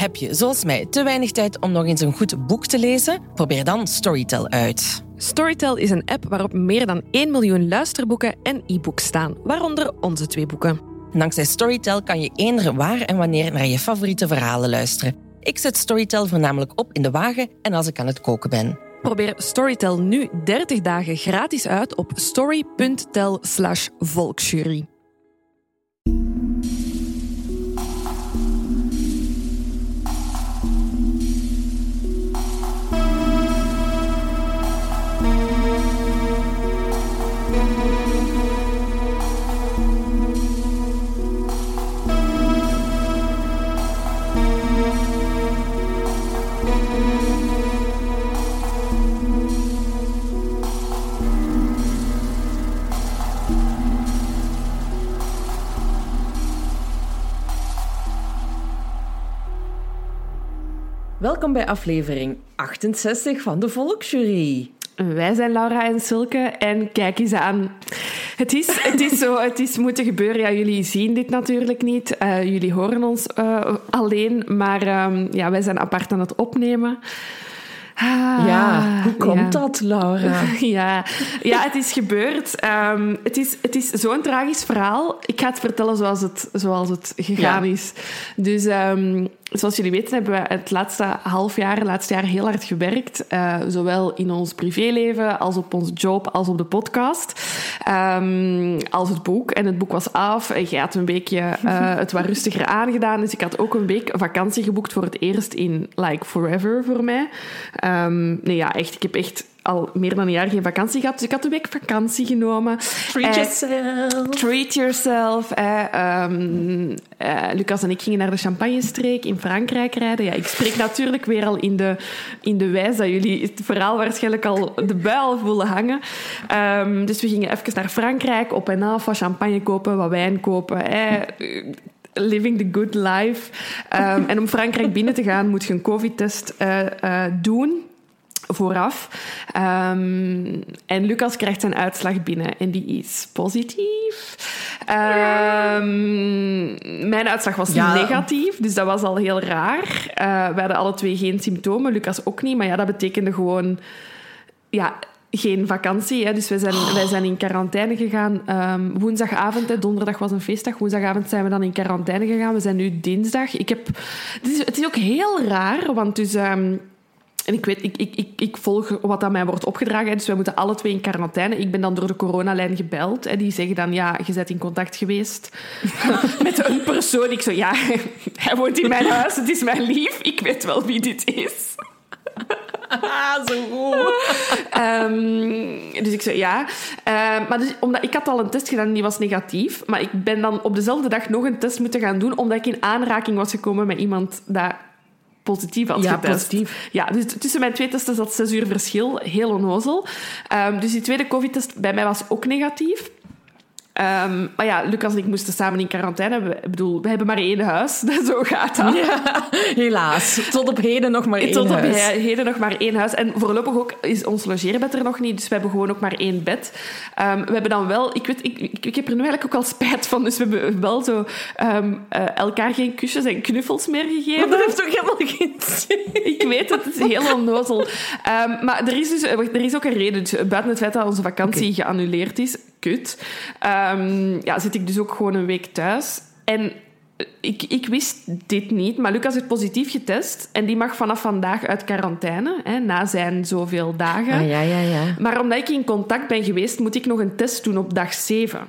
Heb je, zoals mij, te weinig tijd om nog eens een goed boek te lezen? Probeer dan Storytel uit. Storytel is een app waarop meer dan 1 miljoen luisterboeken en e-books staan, waaronder onze twee boeken. Dankzij Storytel kan je eender waar en wanneer naar je favoriete verhalen luisteren. Ik zet Storytel voornamelijk op in de wagen en als ik aan het koken ben. Probeer Storytel nu 30 dagen gratis uit op story.tel/volksjury. Welkom bij aflevering 68 van de Volksjury. Wij zijn Laura en Silke en kijk eens aan. Het is, het is zo, het is moeten gebeuren. Ja, jullie zien dit natuurlijk niet. Uh, jullie horen ons uh, alleen, maar um, ja, wij zijn apart aan het opnemen. Ah, ja, hoe komt ja. dat, Laura? ja. ja, het is gebeurd. Um, het is, het is zo'n tragisch verhaal. Ik ga het vertellen zoals het, zoals het gegaan ja. is. Dus um, zoals jullie weten hebben we het laatste half jaar, laatste jaar heel hard gewerkt. Uh, zowel in ons privéleven, als op onze job, als op de podcast. Um, als het boek. En het boek was af. En jij had een weekje uh, het wat rustiger aangedaan. Dus ik had ook een week vakantie geboekt voor het eerst in like forever voor mij. Um, nee, ja, echt. Ik heb echt al meer dan een jaar geen vakantie gehad. Dus ik had een week vakantie genomen. Treat yourself. Treat yourself. Eh, um, uh, Lucas en ik gingen naar de Champagne-streek in Frankrijk rijden. Ja, ik spreek natuurlijk weer al in de, in de wijs dat jullie het verhaal waarschijnlijk al de buil voelen hangen. Um, dus we gingen even naar Frankrijk, op en af, wat champagne kopen, wat wijn kopen. Eh, living the good life. Um, en om Frankrijk binnen te gaan moet je een covid-test uh, uh, doen vooraf. Um, en Lucas krijgt zijn uitslag binnen en die is positief. Um, mijn uitslag was ja. negatief, dus dat was al heel raar. Uh, we hadden alle twee geen symptomen, Lucas ook niet. Maar ja, dat betekende gewoon... Ja, geen vakantie. Hè. Dus wij zijn, oh. wij zijn in quarantaine gegaan. Um, woensdagavond, hè, donderdag was een feestdag. Woensdagavond zijn we dan in quarantaine gegaan. We zijn nu dinsdag. Ik heb, het, is, het is ook heel raar, want dus... Um, en ik weet, ik, ik, ik, ik volg wat aan mij wordt opgedragen. Dus wij moeten alle twee in quarantaine. Ik ben dan door de coronalijn gebeld. En die zeggen dan, ja, je bent in contact geweest met een persoon. Ik zo, ja, hij woont in mijn huis. Het is mijn lief. Ik weet wel wie dit is. Zo goed. um, dus ik zei ja. Uh, maar dus, omdat, ik had al een test gedaan en die was negatief. Maar ik ben dan op dezelfde dag nog een test moeten gaan doen, omdat ik in aanraking was gekomen met iemand dat positief had ja, getest. Positief. Ja, dus tussen mijn twee testen zat zes uur verschil. Heel onnozel. Um, dus die tweede covid-test bij mij was ook negatief. Um, maar ja, Lucas en ik moesten samen in quarantaine. We, ik bedoel, we hebben maar één huis. Zo gaat dat. Ja, helaas. Tot op heden nog maar één Tot huis. Tot op heden nog maar één huis. En voorlopig ook is ons logeerbed er nog niet. Dus we hebben gewoon ook maar één bed. Um, we hebben dan wel... Ik, weet, ik, ik, ik, heb er nu eigenlijk ook al spijt van. Dus we hebben wel zo um, uh, elkaar geen kusjes en knuffels meer gegeven. Maar dat heeft toch helemaal geen zin? Ik weet het, het is heel onnozel. maar er is, dus, er is ook een reden. Dus buiten het feit dat onze vakantie okay. geannuleerd is... Kut. Um, ja, zit ik dus ook gewoon een week thuis. En ik, ik wist dit niet, maar Lucas heeft positief getest. En die mag vanaf vandaag uit quarantaine, hè, na zijn zoveel dagen. Ah, ja, ja, ja. Maar omdat ik in contact ben geweest, moet ik nog een test doen op dag 7.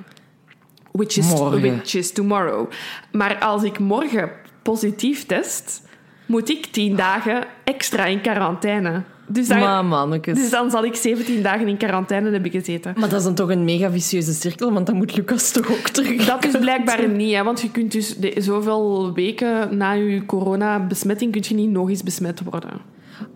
Which is, which is tomorrow. Maar als ik morgen positief test, moet ik tien dagen extra in quarantaine. Dus dan, maar dus dan zal ik 17 dagen in quarantaine hebben gezeten. Maar dat is dan toch een mega vicieuze cirkel, want dan moet Lucas toch ook terug. Dat is blijkbaar niet, hè, want je kunt dus de, zoveel weken na je corona-besmetting kun je niet nog eens besmet worden.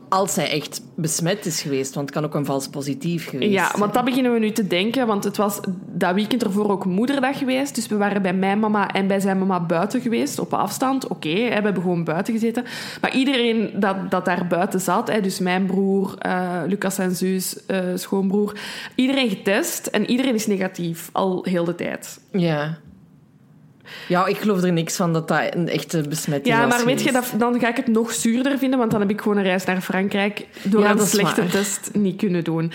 Als hij echt besmet is geweest, want het kan ook een vals positief geweest Ja, want dat beginnen we nu te denken, want het was dat weekend ervoor ook moederdag geweest. Dus we waren bij mijn mama en bij zijn mama buiten geweest, op afstand. Oké, okay, we hebben gewoon buiten gezeten. Maar iedereen dat, dat daar buiten zat, hè, dus mijn broer, uh, Lucas en zus, uh, schoonbroer, iedereen getest en iedereen is negatief, al heel de tijd. Ja. Ja, ik geloof er niks van dat dat een echte besmetting Ja, was maar weet je, dat, dan ga ik het nog zuurder vinden, want dan heb ik gewoon een reis naar Frankrijk door Ja, een is slechte waar. test niet kunnen doen.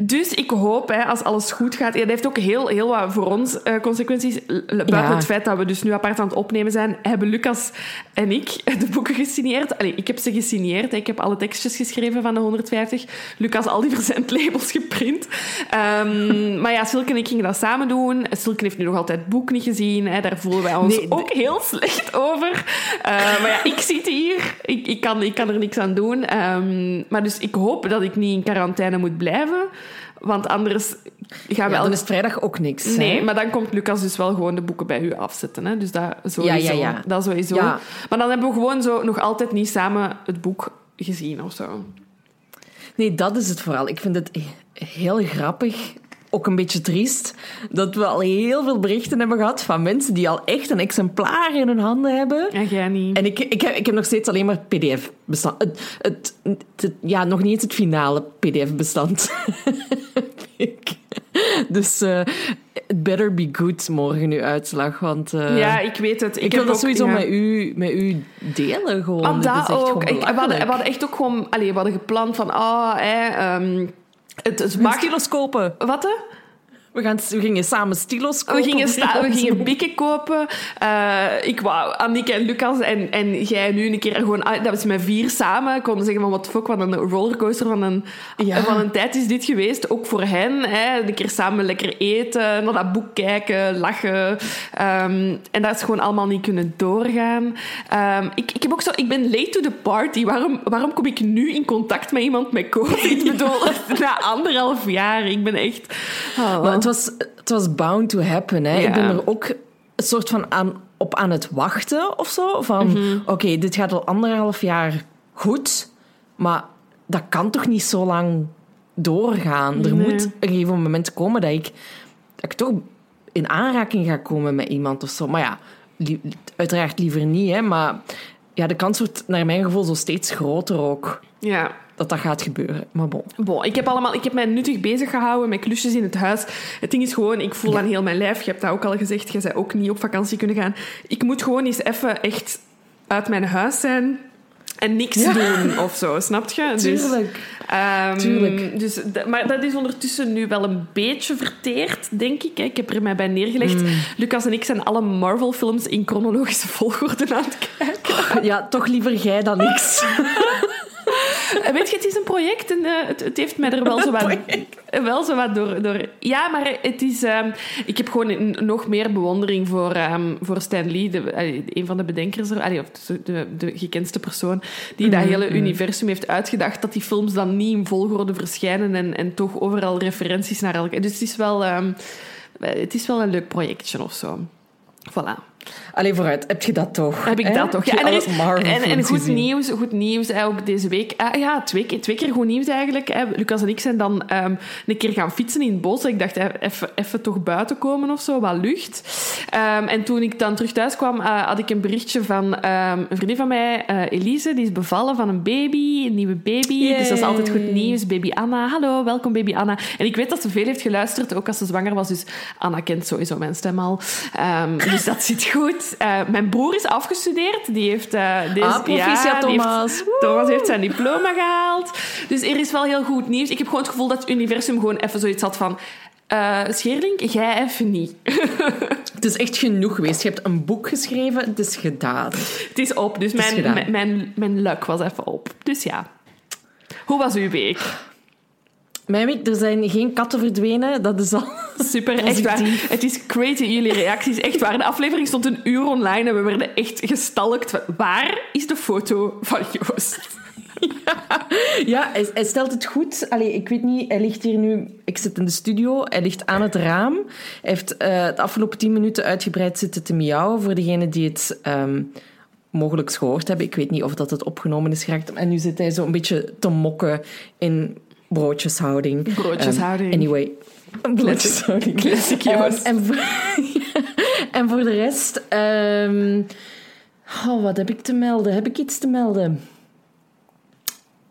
Dus ik hoop, hè, als alles goed gaat... Ja, dat heeft ook heel, heel wat voor ons eh, consequenties. Buiten Ja. het feit dat we dus nu apart aan het opnemen zijn, hebben Lucas en ik de boeken gesigneerd. Allee, ik heb ze gesigneerd. Ik heb alle tekstjes geschreven van de 150. Lucas al die verzendlabels geprint. Ehm, maar ja, Silke en ik gingen dat samen doen. Silke heeft nu nog altijd het boek niet gezien. Hè. Daar voelen wij ons Nee, ook heel slecht over. Eh, maar ja, ik zit hier. Ik, ik, kan, ik kan er niks aan doen. Ehm, maar dus ik hoop dat ik niet in quarantaine moet blijven. Want anders gaan we... Ja, dan is vrijdag ook niks. hè? Nee, maar dan komt Lucas dus wel gewoon de boeken bij u afzetten. Hè? Dus dat sowieso. Ja, ja, ja. Dat sowieso. Maar dan hebben we gewoon zo nog altijd niet samen het boek gezien of zo. Nee, dat is het vooral. Ik vind het heel grappig, ook een beetje triest, dat we al heel veel berichten hebben gehad van mensen die al echt een exemplaar in hun handen hebben. En jij niet. En ik, ik, heb, ik heb nog steeds alleen maar PDF-bestand. Het, het, het- ja, nog niet eens het finale PDF-bestand. dus eh it better be good morgen, uw uitslag. Want eh, ja, ik weet het. ik, wil dat ook- sowieso ja. met, u, met u delen. Gewoon. Maar Dit is dat echt gewoon. Ik, we, hadden, belachelijk. we hadden echt ook gewoon... Allee, we hadden gepland van... Ah, ehm, het, het kopen. Wat? We, gaan, we gingen samen stilos kopen. We gingen, sta- we gingen bikken kopen. Eh, ik wou, Annick en Lucas en, en jij nu een keer gewoon... Dat we met vier samen konden zeggen van... Wat fuck, wat een rollercoaster van een, Ja. van een tijd is dit geweest. Ook voor hen. Hè. Een keer samen lekker eten, naar dat boek kijken, lachen. Ehm, en dat is gewoon allemaal niet kunnen doorgaan. Ehm, ik, ik, heb ook zo, ik ben late to the party. Waarom, waarom kom ik nu in contact met iemand met COVID? Ik bedoel, na anderhalf jaar. Ik ben echt... oh. Het was, het was bound to happen. Hè. Ja. Ik ben er ook een soort van aan, op aan het wachten of zo. Van, Mhm. oké, dit gaat al anderhalf jaar goed, maar dat kan toch niet zo lang doorgaan? Er moet een gegeven moment komen dat ik, dat ik toch in aanraking ga komen met iemand of zo. Maar ja, li- uiteraard liever niet, hè. Maar ja, de kans wordt naar mijn gevoel zo steeds groter ook Ja, dat dat gaat gebeuren. Maar bon. Bon, ik heb, allemaal, ik heb mij nuttig bezig gehouden met klusjes in het huis. Het ding is gewoon, ik voel aan heel mijn lijf. Je hebt dat ook al gezegd, je zei ook niet op vakantie kunnen gaan. Ik moet gewoon eens even echt uit mijn huis zijn en niks Ja. doen of zo, snap je? Dus, Tuurlijk. ehm, Tuurlijk. Dus, maar dat is ondertussen nu wel een beetje verteerd, denk ik. hè. Ik heb er mij bij neergelegd. Mm. Lucas en ik zijn alle Marvel-films in chronologische volgorde aan het kijken. Ja, toch liever jij dan niks. Eh, Weet je, het is een project en eh, het, het heeft mij er wel zo wat, wel zo wat door, door... Ja, maar het is... ehm, ik heb gewoon nog meer bewondering voor, ehm, voor Stan Lee, de, eh, een van de bedenkers, er, of de, de, de gekendste persoon, die dat hele universum heeft uitgedacht, dat die films dan niet in volgorde verschijnen en, en toch overal referenties naar elkaar... Dus het is wel, ehm, het is wel een leuk projectje of zo. Voilà. Allee, vooruit. Heb je dat toch? Heb ik hè? dat toch? Ja, en, er is, en, en goed nieuws, goed nieuws hè, ook deze week. Ah, ja, twee, keer- twee keer goed nieuws eigenlijk. Hè. Lucas en ik zijn dan ehm, een keer gaan fietsen in het bos. Ik dacht, even, even toch buiten komen of zo, wat lucht. Ehm, en toen ik dan terug thuis kwam, eh, had ik een berichtje van ehm, een vriendin van mij, eh, Elise. Die is bevallen van een baby, een nieuwe baby. Dus dat is altijd goed nieuws. Baby Anna, hallo, welkom baby Anna. En ik weet dat ze veel heeft geluisterd, ook als ze zwanger was. Dus Anna kent sowieso mijn stem al. Dus dat zit goed. Eh, mijn broer is afgestudeerd. Die heeft... deze, Ah, proficiat, die heeft- Thomas. Thomas heeft zijn diploma gehaald. Dus er is wel heel goed nieuws. Ik heb gewoon het gevoel dat het universum gewoon even zoiets had van... Scheerling, jij even niet. Het is echt genoeg geweest. Je hebt een boek geschreven, het is gedaan. het is op. Dus is mijn, mijn, mijn, mijn luck was even op. Dus ja. Hoe was uw week? Mijn week, er zijn geen katten verdwenen. Dat is al... Super, echt waar. Het is crazy, jullie reacties. Echt waar. De aflevering stond een uur online en we werden echt gestalkt. Waar is de foto van Joost? Ja, hij, hij stelt het goed. Allee, ik weet niet, hij ligt hier nu... Ik zit in de studio, hij ligt aan het raam. Hij heeft eh, de afgelopen tien minuten uitgebreid zitten te miauwen. Voor degenen die het ehm, mogelijk gehoord hebben. Ik weet niet of dat het opgenomen is geraakt. En nu zit hij zo een beetje te mokken in broodjeshouding. Broodjeshouding. Ehm, anyway, broodjeshouding. Classic Ehm, Joost. en, voor, en voor de rest... ehm, oh, wat heb ik te melden? Heb ik iets te melden?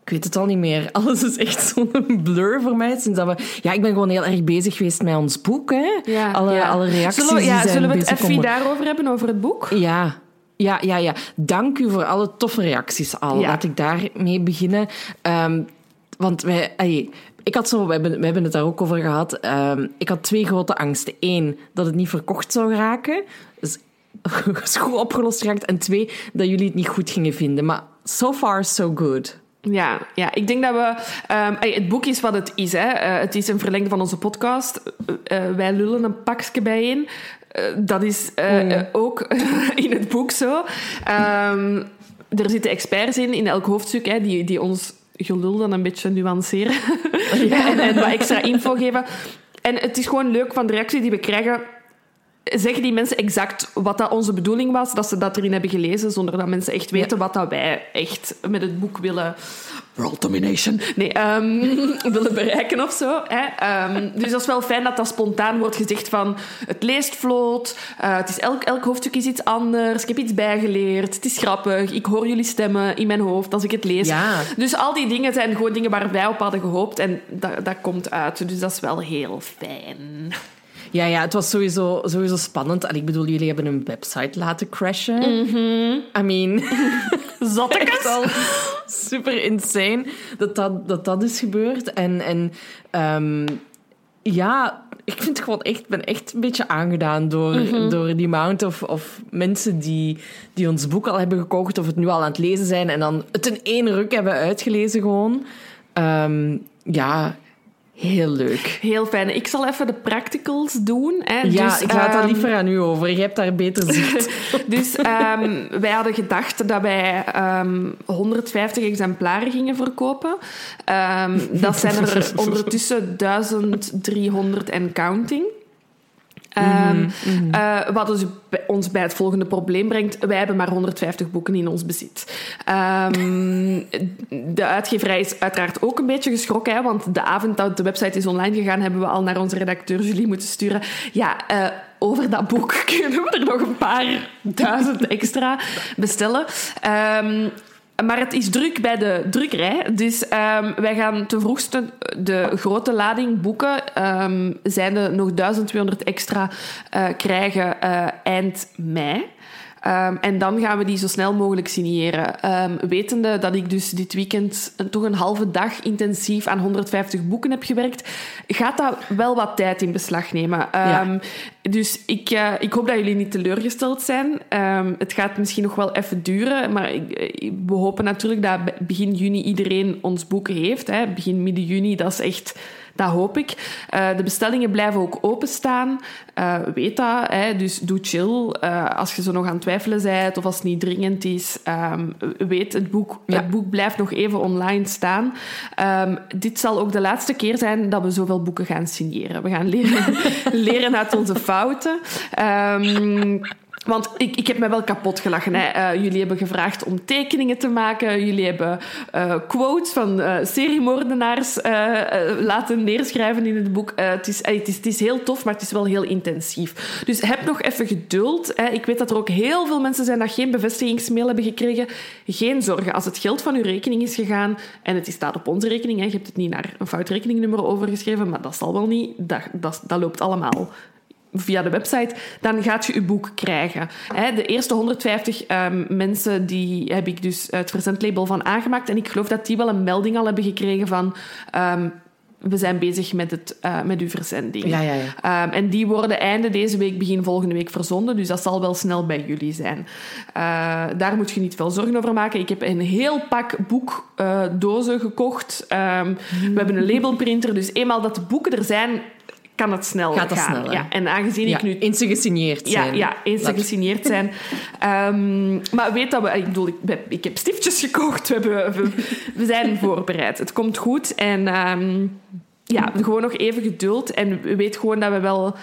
Ik weet het al niet meer. Alles is echt zo'n blur voor mij. Sinds dat we, ja, ik ben gewoon heel erg bezig geweest met ons boek. Hè. Ja, alle, ja. alle reacties Zullen we, ja, zullen we het even om- daarover hebben, over het boek? Ja, ja, ja, ja. Dank u voor alle toffe reacties al. Ja. Laat ik daarmee beginnen. Ehm, want wij, ik had zo, we hebben, we hebben het daar ook over gehad. Ehm, ik had twee grote angsten. Eén, dat het niet verkocht zou raken. Dus is goed opgelost geraakt. En twee, dat jullie het niet goed gingen vinden. Maar so far, so good. Ja, ja, ik denk dat we... ehm, het boek is wat het is. Hè. Eh, het is een verlengde van onze podcast. Eh, eh, wij lullen een pakje bijeen. Eh, dat is eh, ook in het boek zo. Ehm, er zitten experts in, in elk hoofdstuk, hè, die, die ons gelul dan een beetje nuanceren. en, en wat extra info geven. En het is gewoon leuk van de reactie die we krijgen zeggen die mensen exact wat dat onze bedoeling was, dat ze dat erin hebben gelezen, zonder dat mensen echt weten wat dat wij echt met het boek willen... World domination. Nee, ehm, willen bereiken of zo. Hè? Ehm, dus dat is wel fijn dat dat spontaan wordt gezegd van... Het leest vlot, eh, het is elk, elk hoofdstuk is iets anders, ik heb iets bijgeleerd, het is grappig, ik hoor jullie stemmen in mijn hoofd als ik het lees. Ja. Dus al die dingen zijn gewoon dingen waar wij op hadden gehoopt en dat, dat komt uit. Dus dat is wel heel fijn. Ja, ja, het was sowieso, sowieso spannend. En ik bedoel, jullie hebben een website laten crashen. I mean... echt al super insane dat dat, dat, dat is gebeurd. En, en ehm, ja, ik vind het gewoon echt, ben echt een beetje aangedaan door, door die amount of, of mensen die, die ons boek al hebben gekocht of het nu al aan het lezen zijn en dan het in één ruk hebben uitgelezen gewoon. Ehm, ja, heel leuk. Heel fijn. Ik zal even de practicals doen. Hè. Ja, dus, ik laat dat ehm, liever aan u over. Je hebt daar beter zicht. Dus ehm, wij hadden gedacht dat wij ehm, 150 exemplaren gingen verkopen. Ehm, dat zijn er ondertussen 1300 en counting. Ehm, eh, wat dus ons bij het volgende probleem brengt. Wij hebben maar 150 boeken in ons bezit. Ehm, de uitgeverij is uiteraard ook een beetje geschrokken. Hè, want de avond dat de website is online gegaan... hebben we al naar onze redacteur Julie moeten sturen. Ja, eh, over dat boek kunnen we er nog een paar duizend extra bestellen. Ehm, maar het is druk bij de drukkerij. Dus ehm, wij gaan ten vroegste de grote lading boeken, ehm, zijn er nog 1200 extra, eh, krijgen eh, eind mei. Ehm, en dan gaan we die zo snel mogelijk signeren. Ehm, wetende dat ik dus dit weekend een- toch een halve dag intensief aan 150 boeken heb gewerkt, gaat dat wel wat tijd in beslag nemen. Ehm, Dus ik, eh, ik hoop dat jullie niet teleurgesteld zijn. Het gaat misschien nog wel even duren, maar ik, eh, we hopen natuurlijk dat be- begin juni iedereen ons boek heeft. Hè. Begin midden juni, dat is echt... Dat hoop ik. Eh, de bestellingen blijven ook openstaan. Eh weet dat. Hè. Dus doe chill. Eh, als je zo nog aan het twijfelen bent of als het niet dringend is, ehm, weet het boek. Ja. Het boek blijft nog even online staan. Ehm, dit zal ook de laatste keer zijn dat we zoveel boeken gaan signeren. We gaan leren, leren uit onze fouten. Ehm, want ik, ik heb me wel kapot gelachen. Hè. Eh, jullie hebben gevraagd om tekeningen te maken. Jullie hebben eh, quotes van eh, seriemoordenaars laten neerschrijven in het boek. Het, is, het, is, het is heel tof, maar het is wel heel intensief. Dus heb nog even geduld. Hè. Ik weet dat er ook heel veel mensen zijn dat geen bevestigingsmail hebben gekregen. Geen zorgen. Als het geld van uw rekening is gegaan, en het staat op onze rekening, hè, je hebt het niet naar een fout rekeningnummer overgeschreven, maar dat zal wel niet. Dat, dat loopt allemaal via de website, dan gaat je je boek krijgen. De eerste 150 ehm, mensen die heb ik dus het verzendlabel van aangemaakt. En ik geloof dat die wel een melding al hebben gekregen van... ehm, we zijn bezig met, het, eh, met uw verzending. Ja, ja, ja. Ehm, en die worden einde deze week, begin volgende week verzonden. Dus dat zal wel snel bij jullie zijn. Eh, daar moet je niet veel zorgen over maken. Ik heb een heel pak boekdozen gekocht. Ehm, We hebben een labelprinter. Dus eenmaal dat de boeken er zijn, kan het snel Gaat dat gaan. sneller. Ja, en aangezien Ja, ik nu eens ze gesigneerd ja, zijn. ja, eens ze gesigneerd zijn. Maar weet dat we... Ik bedoel, ik, heb- ik heb stiftjes gekocht. We, hebben, we, we zijn voorbereid. Het komt goed. En ehm, ja, gewoon nog even geduld. En we weten gewoon dat we wel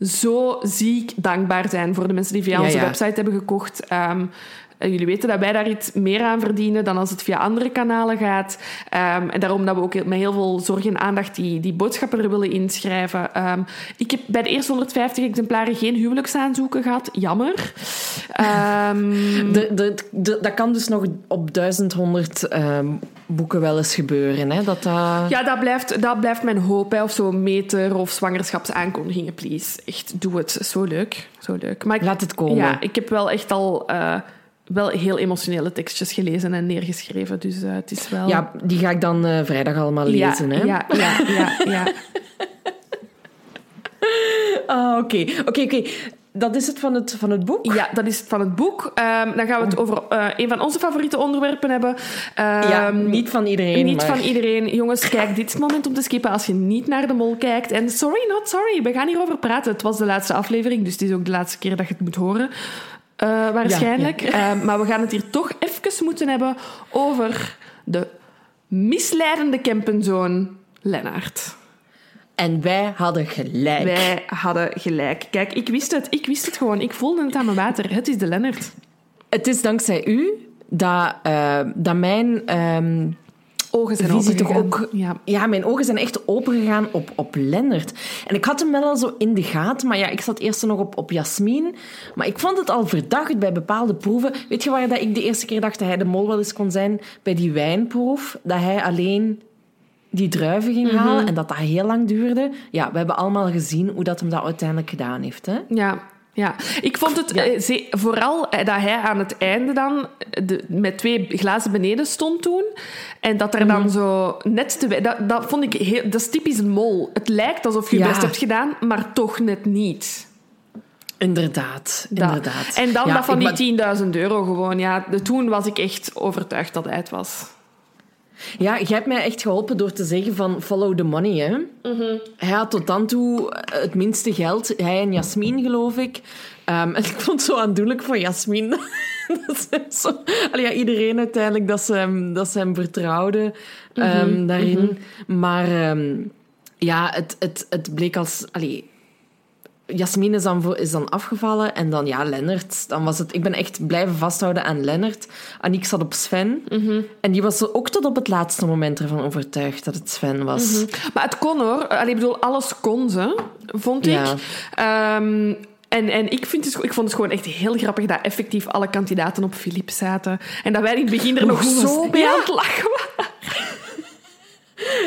zo ziek dankbaar zijn voor de mensen die via Ja, onze ja. website hebben gekocht. Ehm, Eh, jullie weten dat wij daar iets meer aan verdienen dan als het via andere kanalen gaat. Ehm, en daarom dat we ook met heel veel zorg en aandacht die, die boodschappen er willen inschrijven. Ehm, ik heb bij de eerste 150 exemplaren geen huwelijksaanzoeken gehad. Jammer. Um, de, de, de, dat kan dus nog op 1100 boeken wel eens gebeuren. Hè? Dat, uh... Ja, dat blijft, dat blijft mijn hoop. Hè. Of zo'n meter of zwangerschapsaankondigingen, please. Echt, doe het. Zo leuk. Zo leuk. Maar ik, Laat het komen. Ja, ik heb wel echt al... Uh, wel heel emotionele tekstjes gelezen en neergeschreven. Dus uh, het is wel... Ja, die ga ik dan uh, vrijdag allemaal lezen. Ja, hè? ja, ja, ja. ja. Ah, oké, oké, oké dat is het van het, van het boek? Ja, dat is het van het boek. Um, dan gaan we het over uh, een van onze favoriete onderwerpen hebben. Um, ja, niet van iedereen. Niet maar... van iedereen. Jongens, kijk, dit is het moment om te skippen als je niet naar de mol kijkt. En sorry, not sorry. We gaan hierover praten. Het was de laatste aflevering, dus het is ook de laatste keer dat je het moet horen. Uh, waarschijnlijk. Ja, ja. Um, maar we gaan het hier toch even moeten hebben over de misleidende campenzoon Lennart. En wij hadden gelijk. Wij hadden gelijk. Kijk, ik wist het. Ik wist het gewoon. Ik voelde het aan mijn water. Het is de Lennart. Het is dankzij u dat, uh, dat mijn... Um, ogen zijn visie toch ook... Ja. ja, mijn ogen zijn echt opengegaan op, op Lennart. En ik had hem wel al zo in de gaten, maar ja, ik zat eerst nog op, op Jasmin. Maar ik vond het al verdacht bij bepaalde proeven. Weet je waar dat ik de eerste keer dacht dat hij de mol wel eens kon zijn? Bij die wijnproef, dat hij alleen die druiven ging halen Mhm. en dat dat heel lang duurde. Ja, we hebben allemaal gezien hoe dat hem dat uiteindelijk gedaan heeft. Hè? Ja, ja, ik vond het Ja. eh, ze- vooral eh, dat hij aan het einde dan de, met twee glazen beneden stond toen. En dat er Mhm. dan zo net te... Dat, dat vond ik heel... Dat is typisch een mol. Het lijkt alsof je je Ja. best hebt gedaan, maar toch net niet. Inderdaad, Dat. inderdaad. En dan Ja, dat van die ben- 10.000 euro gewoon. Ja, de, toen was ik echt overtuigd dat hij het was. Ja, jij hebt mij echt geholpen door te zeggen van follow the money. Hè? Mhm. Hij had tot dan toe het minste geld. Hij en Jasmin, geloof ik. Ehm, en ik vond het zo aandoenlijk voor Jasmin. dat ze zo, ja, iedereen uiteindelijk dat ze hem, dat ze hem vertrouwde ehm, Mhm, daarin. Maar ehm, ja, het, het, het bleek als... Allee, Jasmin is dan, is dan afgevallen en dan ja, Lennart. Dan was het, ik ben echt blijven vasthouden aan Lennart. Aniek zat op Sven. Mhm. En die was ook tot op het laatste moment ervan overtuigd dat het Sven was. Mhm. Maar het kon hoor. Allee, ik bedoel, alles kon ze, vond ik. Ja. Ehm, en en ik, vind het, ik vond het gewoon echt heel grappig dat effectief alle kandidaten op Philippe zaten. En dat wij in het begin er nog zo bij Ja. aan het lachen waren.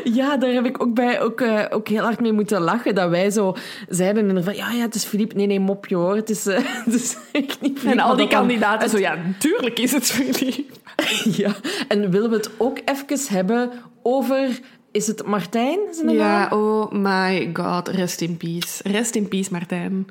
Ja, daar heb ik ook, bij, ook, eh, ook heel hard mee moeten lachen. Dat wij zo zeiden inderdaad, ja, ja, het is Philippe. Nee, nee, mopje hoor. Het is, eh, het is echt niet Philippe. En al die kandidaten zo, ja, natuurlijk is het Philippe. Ja, en willen we het ook even hebben over... Is het Martijn? Zijn Ja, naam? oh my god, rest in peace. Rest in peace, Martijn.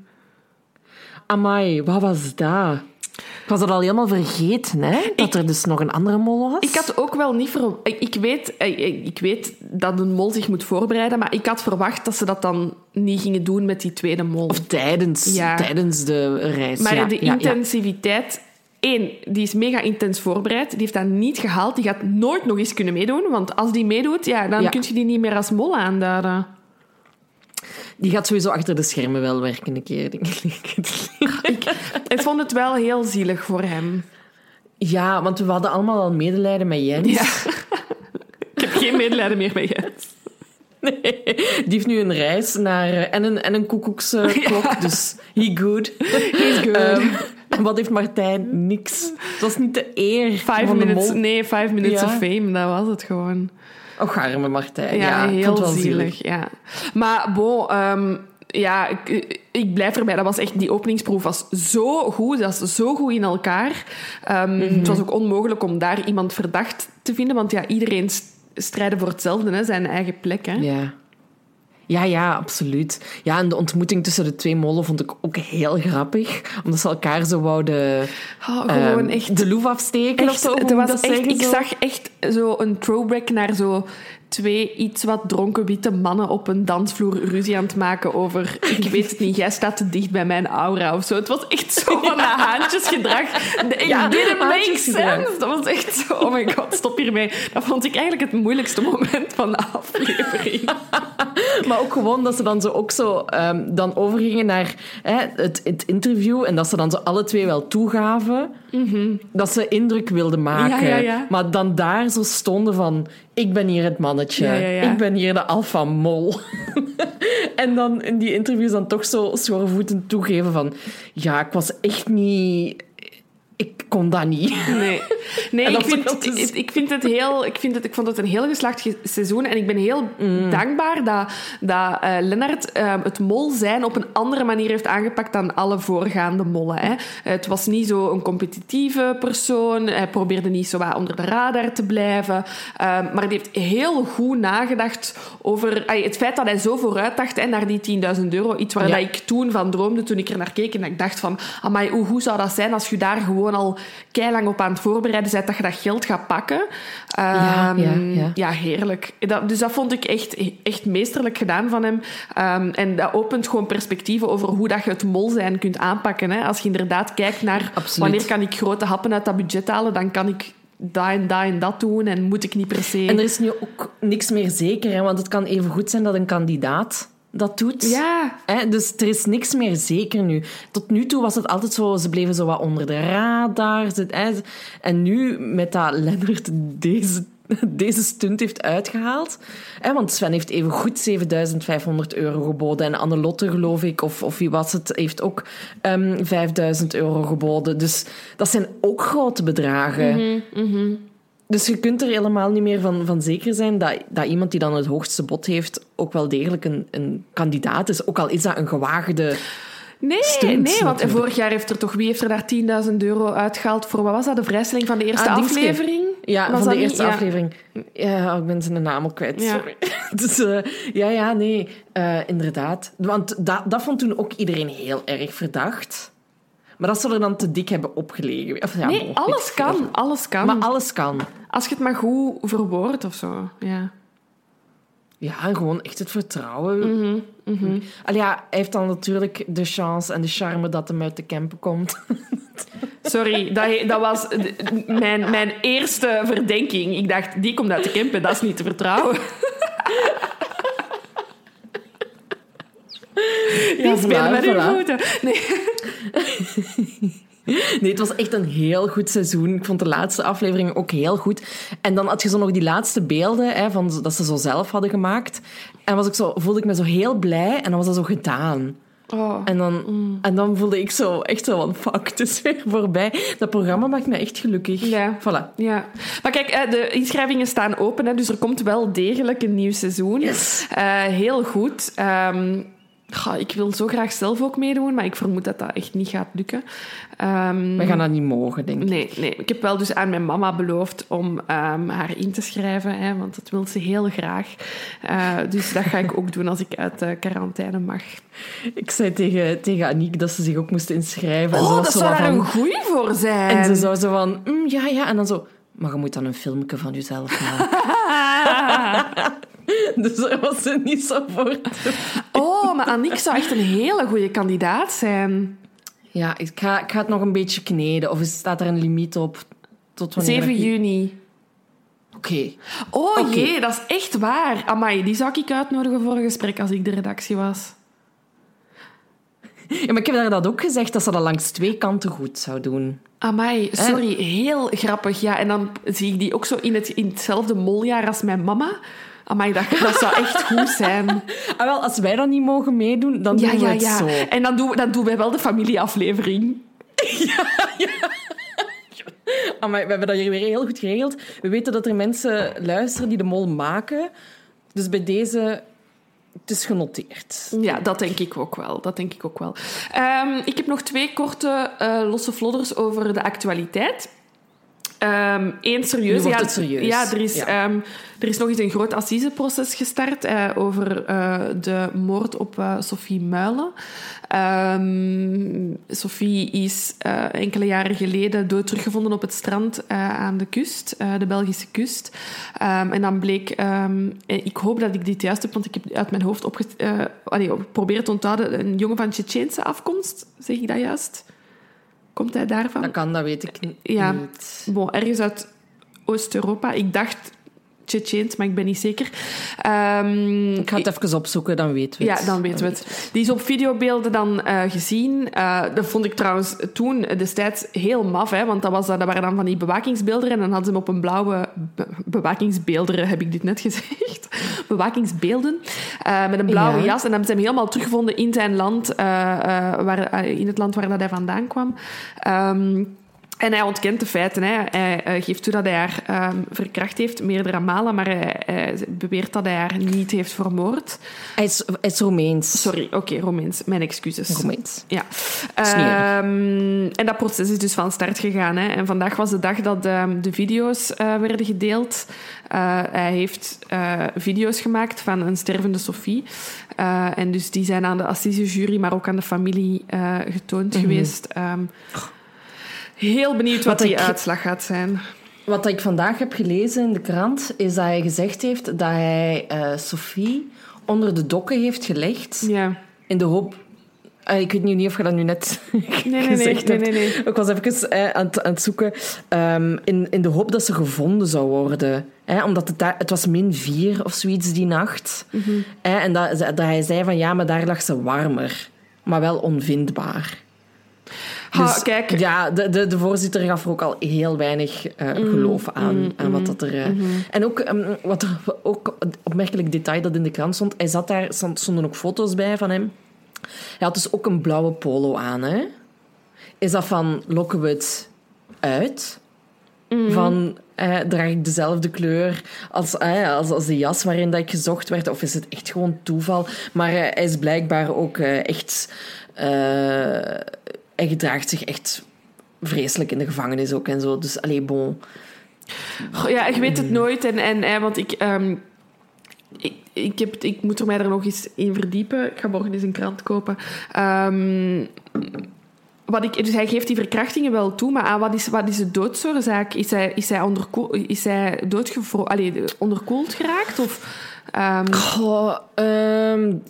Amai, wat was dat? Ik was dat al helemaal vergeten, hè? Dat er dus nog een andere mol was. Ik had ook wel niet ver... Ik, ik, weet, ik, ik weet dat een mol zich moet voorbereiden, maar ik had verwacht dat ze dat dan niet gingen doen met die tweede mol. Of tijdens, Ja. tijdens de reis. Maar ja, de ja, intensiviteit... één, die is mega intens voorbereid. Die heeft dat niet gehaald. Die gaat nooit nog eens kunnen meedoen. Want als die meedoet, ja, dan kun je die niet meer als mol aanduiden. Die gaat sowieso achter de schermen wel werken een keer, denk ik. Ik, vond het wel heel zielig voor hem. Ja, want we hadden allemaal al medelijden met Jens. Ja. ik heb geen medelijden meer met Jens. Nee, die heeft nu een reis naar... eh, En een, en een koekoeksklok, Ja. dus he good. He's good. Ehm, en wat heeft Martijn? Niks. Het was niet de eer Five van de minutes, mol. nee, five minutes Ja. of fame, dat was het gewoon. Och, arme Martijn. Ja, heel zielig. Ja. Maar bon, ehm, ja, ik, ik blijf erbij. Dat was echt, die openingsproef was zo goed. Dat is zo goed in elkaar. Ehm, Mhm. Het was ook onmogelijk om daar iemand verdacht te vinden. Want ja, iedereen st- strijden voor hetzelfde, hè, zijn eigen plek. Hè. Ja. Ja, ja, absoluut. Ja, en de ontmoeting tussen de twee mollen vond ik ook heel grappig. Omdat ze elkaar zo wouden Oh, gewoon ehm, echt... de loef afsteken of zo. het was echt, ik zo? zag echt zo een throwback naar zo twee iets wat dronken witte mannen op een dansvloer ruzie aan het maken over... Ik weet het niet, jij staat te dicht bij mijn aura of zo. Het was echt zo van dat haantjesgedrag. Ik ja, didn't make sense. Dat was echt zo... Oh my god, stop hiermee. Dat vond ik eigenlijk het moeilijkste moment van de aflevering. maar ook gewoon dat ze dan zo ook zo um, dan overgingen naar hè, het, het, interview en dat ze dan zo alle twee wel toegaven mm dat ze indruk wilden maken. Ja, ja, maar dan daar zo stonden van ik ben hier het mannetje, ik ben hier de alpha mol. en dan in die interviews dan toch zo schoorvoetend toegeven van ja, ik was echt niet kon dat niet. Nee, nee ik, vind, dus- ik, vind het heel, ik, vind het, ik vond het een heel geslaagd seizoen. En ik ben heel mm. dankbaar dat, dat uh, Lennart ehm, het mol zijn op een andere manier heeft aangepakt dan alle voorgaande mollen. Hè. Het was niet zo een competitieve persoon. Hij probeerde niet zo wat onder de radar te blijven. Ehm, maar die heeft heel goed nagedacht over het feit dat hij zo vooruit dacht hè, naar die 10.000 euro. Iets waar ik toen van droomde toen ik er naar keek. En ik dacht van, amai, hoe, hoe zou dat zijn als je daar gewoon al keilang op aan het voorbereiden bent dat je dat geld gaat pakken. ja, ja, ehm, ja. ja, heerlijk. Dat, dus dat vond ik echt, echt meesterlijk gedaan van hem. Um, en dat opent gewoon perspectieven over hoe dat je het mol zijn kunt aanpakken. Hè. Als je inderdaad kijkt naar wanneer kan ik grote happen uit dat budget halen, dan kan ik dat en dat en dat doen en moet ik niet per se... En er is nu ook niks meer zeker, hè, want het kan even goed zijn dat een kandidaat dat doet. Ja. Hè? Dus er is niks meer zeker nu. Tot nu toe was het altijd zo, ze bleven zo wat onder de radar. Hè? En nu, met dat Lennart deze, deze stunt heeft uitgehaald... Hè? Want Sven heeft even goed 7500 euro geboden. En Annelotte, geloof ik, of, of wie was het, heeft ook um, ehm, 5000 euro geboden. Dus dat zijn ook grote bedragen. Mm -hmm, dus je kunt er helemaal niet meer van, van zeker zijn dat, dat iemand die dan het hoogste bod heeft ook wel degelijk een, een kandidaat is. Ook al is dat een gewaagde Nee, stunt, nee want vorig jaar heeft er toch... Wie heeft er daar 10.000 euro uitgehaald voor... Wat was dat? De vrijstelling van de eerste ah, aflevering? Ja, van de eerste aflevering. Ja, ik ben zijn naam al kwijt, sorry. dus uh, ja, ja, nee. Uh, inderdaad. Want dat, dat vond toen ook iedereen heel erg verdacht. Maar dat zullen dan te dik hebben opgelegen. Of, ja, nee, alles kan. Alles kan. Maar alles kan. Als je het maar goed verwoordt of zo. Ja. Ja, gewoon echt het vertrouwen. Mm -hmm, ja, hij heeft dan natuurlijk de chance en de charme dat hem uit de camper komt. Sorry, dat, dat was mijn, mijn eerste verdenking. Ik dacht, die komt uit de camper, dat is niet te vertrouwen. Die ja, spelen met hun voeten. Nee. Nee, het was echt een heel goed seizoen. Ik vond de laatste aflevering ook heel goed. En dan had je zo nog die laatste beelden hè, van, dat ze zo zelf hadden gemaakt. En was ik zo, voelde ik me zo heel blij en dan was dat zo gedaan. Oh. En, dan, mm. en dan voelde ik zo echt zo van, fuck, het is weer voorbij. Dat programma maakt me echt gelukkig. Ja. Voilà. Ja. Maar kijk, de inschrijvingen staan open, hè, dus er komt wel degelijk een nieuw seizoen. Yes. Uh, heel goed. Um, ik wil zo graag zelf ook meedoen, maar ik vermoed dat dat echt niet gaat lukken. Um, We gaan dat niet mogen, denk ik. Nee, nee. Ik heb wel dus aan mijn mama beloofd om um, haar in te schrijven, hè, want dat wil ze heel graag. Uh, dus dat ga ik ook doen als ik uit de quarantaine mag. Ik zei tegen, tegen Aniek dat ze zich ook moest inschrijven. Oh, dat zou daar een goeie voor zijn. En ze zou zo van, mm, ja, ja. En dan zo, maar je moet dan een filmpje van jezelf maken. dus daar was ze niet zo voor. Oh, maar Aniek zou echt een hele goede kandidaat zijn. Ja, ik ga, ik ga het nog een beetje kneden. Of staat er een limiet op? Tot wanneer 7 juni. Oké. Oh jee, dat is echt waar. Amai, die zou ik uitnodigen voor een gesprek als ik de redactie was. Ja, maar ik heb daar dat ook gezegd, dat ze dat langs twee kanten goed zou doen. Amai, sorry, heel grappig. Ja, en dan zie ik die ook zo in, het, in hetzelfde moljaar als mijn mama. Amai, dat, dat zou echt goed zijn. Ah, wel, als wij dan niet mogen meedoen, dan doen we het ja. zo. En dan doen, dan doen wij wel de familieaflevering. ja, ja. Amai, we hebben dat hier weer heel goed geregeld. We weten dat er mensen luisteren die de mol maken. Dus bij deze het is genoteerd. Ja, dat denk ik ook wel. Dat denk ik ook wel. Um, ik heb nog twee korte uh, losse flodders over de actualiteit. Um, één serieus. Nu wordt ja, het serieus. Ja, er is, Ja. ehm, er is nog eens een groot assiseproces gestart eh, over eh, de moord op eh, Sophie Muilen. Ehm, Sophie is enkele jaren geleden dood teruggevonden op het strand aan de kust, de Belgische kust. Ehm, en dan bleek, ehm, ik hoop dat ik dit juist heb, want ik heb uit mijn hoofd allee, proberen te onthouden, een jongen van Tsjetsjeense afkomst, zeg ik dat juist? Komt hij daarvan? Dat kan, dat weet ik niet. Ja. Bon, ergens uit Oost-Europa. Ik dacht Tsjetsjeens, maar ik ben niet zeker. Ehm, Ik ga het even opzoeken, dan weten we het. ja, dan weten we het. Die is op videobeelden dan eh, gezien. Eh, dat vond ik trouwens toen destijds heel maf, hè, want dat, was, dat waren dan van die bewakingsbeelden en dan hadden ze hem op een blauwe... Be bewakingsbeelderen, heb ik dit net gezegd? Bewakingsbeelden. eh, met een blauwe Ja. jas. En dan hebben ze hem helemaal teruggevonden in zijn land, waar, in het land waar dat hij vandaan kwam. Ehm, en hij ontkent de feiten. Hè. Hij eh, geeft toe dat hij haar ehm, verkracht heeft, meerdere malen, maar hij, hij beweert dat hij haar niet heeft vermoord. Hij is, hij is Romeins. Sorry, oké, Romeins. Mijn excuses. Romeins. Ja. Ehm, en dat proces is dus van start gegaan. Hè. En vandaag was de dag dat ehm, de video's eh, werden gedeeld. Eh, hij heeft video's gemaakt van een stervende Sophie. En dus die zijn aan de assisejury, maar ook aan de familie getoond Mhm. geweest. Heel benieuwd wat, Wat die ik- uitslag gaat zijn. Wat ik vandaag heb gelezen in de krant, is dat hij gezegd heeft dat hij eh, Sophie onder de dokken heeft gelegd. Ja. In de hoop... Eh, ik weet niet of je dat nu net Nee, nee, nee. nee, hebt. Ik was even eh, aan, het, aan het zoeken. ehm, in, in de hoop dat ze gevonden zou worden. Hè, omdat het, het was min 4 of zoiets die nacht. Mhm. Hè, en dat, dat hij zei van ja, maar daar lag ze warmer. Maar wel onvindbaar. Ha, Dus, kijk. Ja, de, de, de voorzitter gaf er ook al heel weinig eh, Mm, geloof aan, aan wat dat er... eh, mhm. En ook, ehm, wat er ook opmerkelijk detail dat in de krant stond, hij zat daar, stond- stonden ook foto's bij van hem. Hij had dus ook een blauwe polo aan, hè. Is dat van lokken we het uit? Van, eh, draag ik dezelfde kleur als, eh, als, als de jas waarin dat ik gezocht werd? Of is het echt gewoon toeval? Maar eh, hij is blijkbaar ook eh, echt... hij gedraagt zich echt vreselijk in de gevangenis ook en zo. Dus, allee, bon. Goh, Ja, ik weet het nooit. En, en, want ik, ehm, ik, ik, heb, ik moet er mij er nog eens in verdiepen. Ik ga morgen eens een krant kopen. Ehm, wat ik, dus hij geeft die verkrachtingen wel toe, maar aan wat is, wat is de doodsoorzaak? Is hij, is hij, onderko- is hij allee, onderkoeld geraakt? Of, ehm, Goh,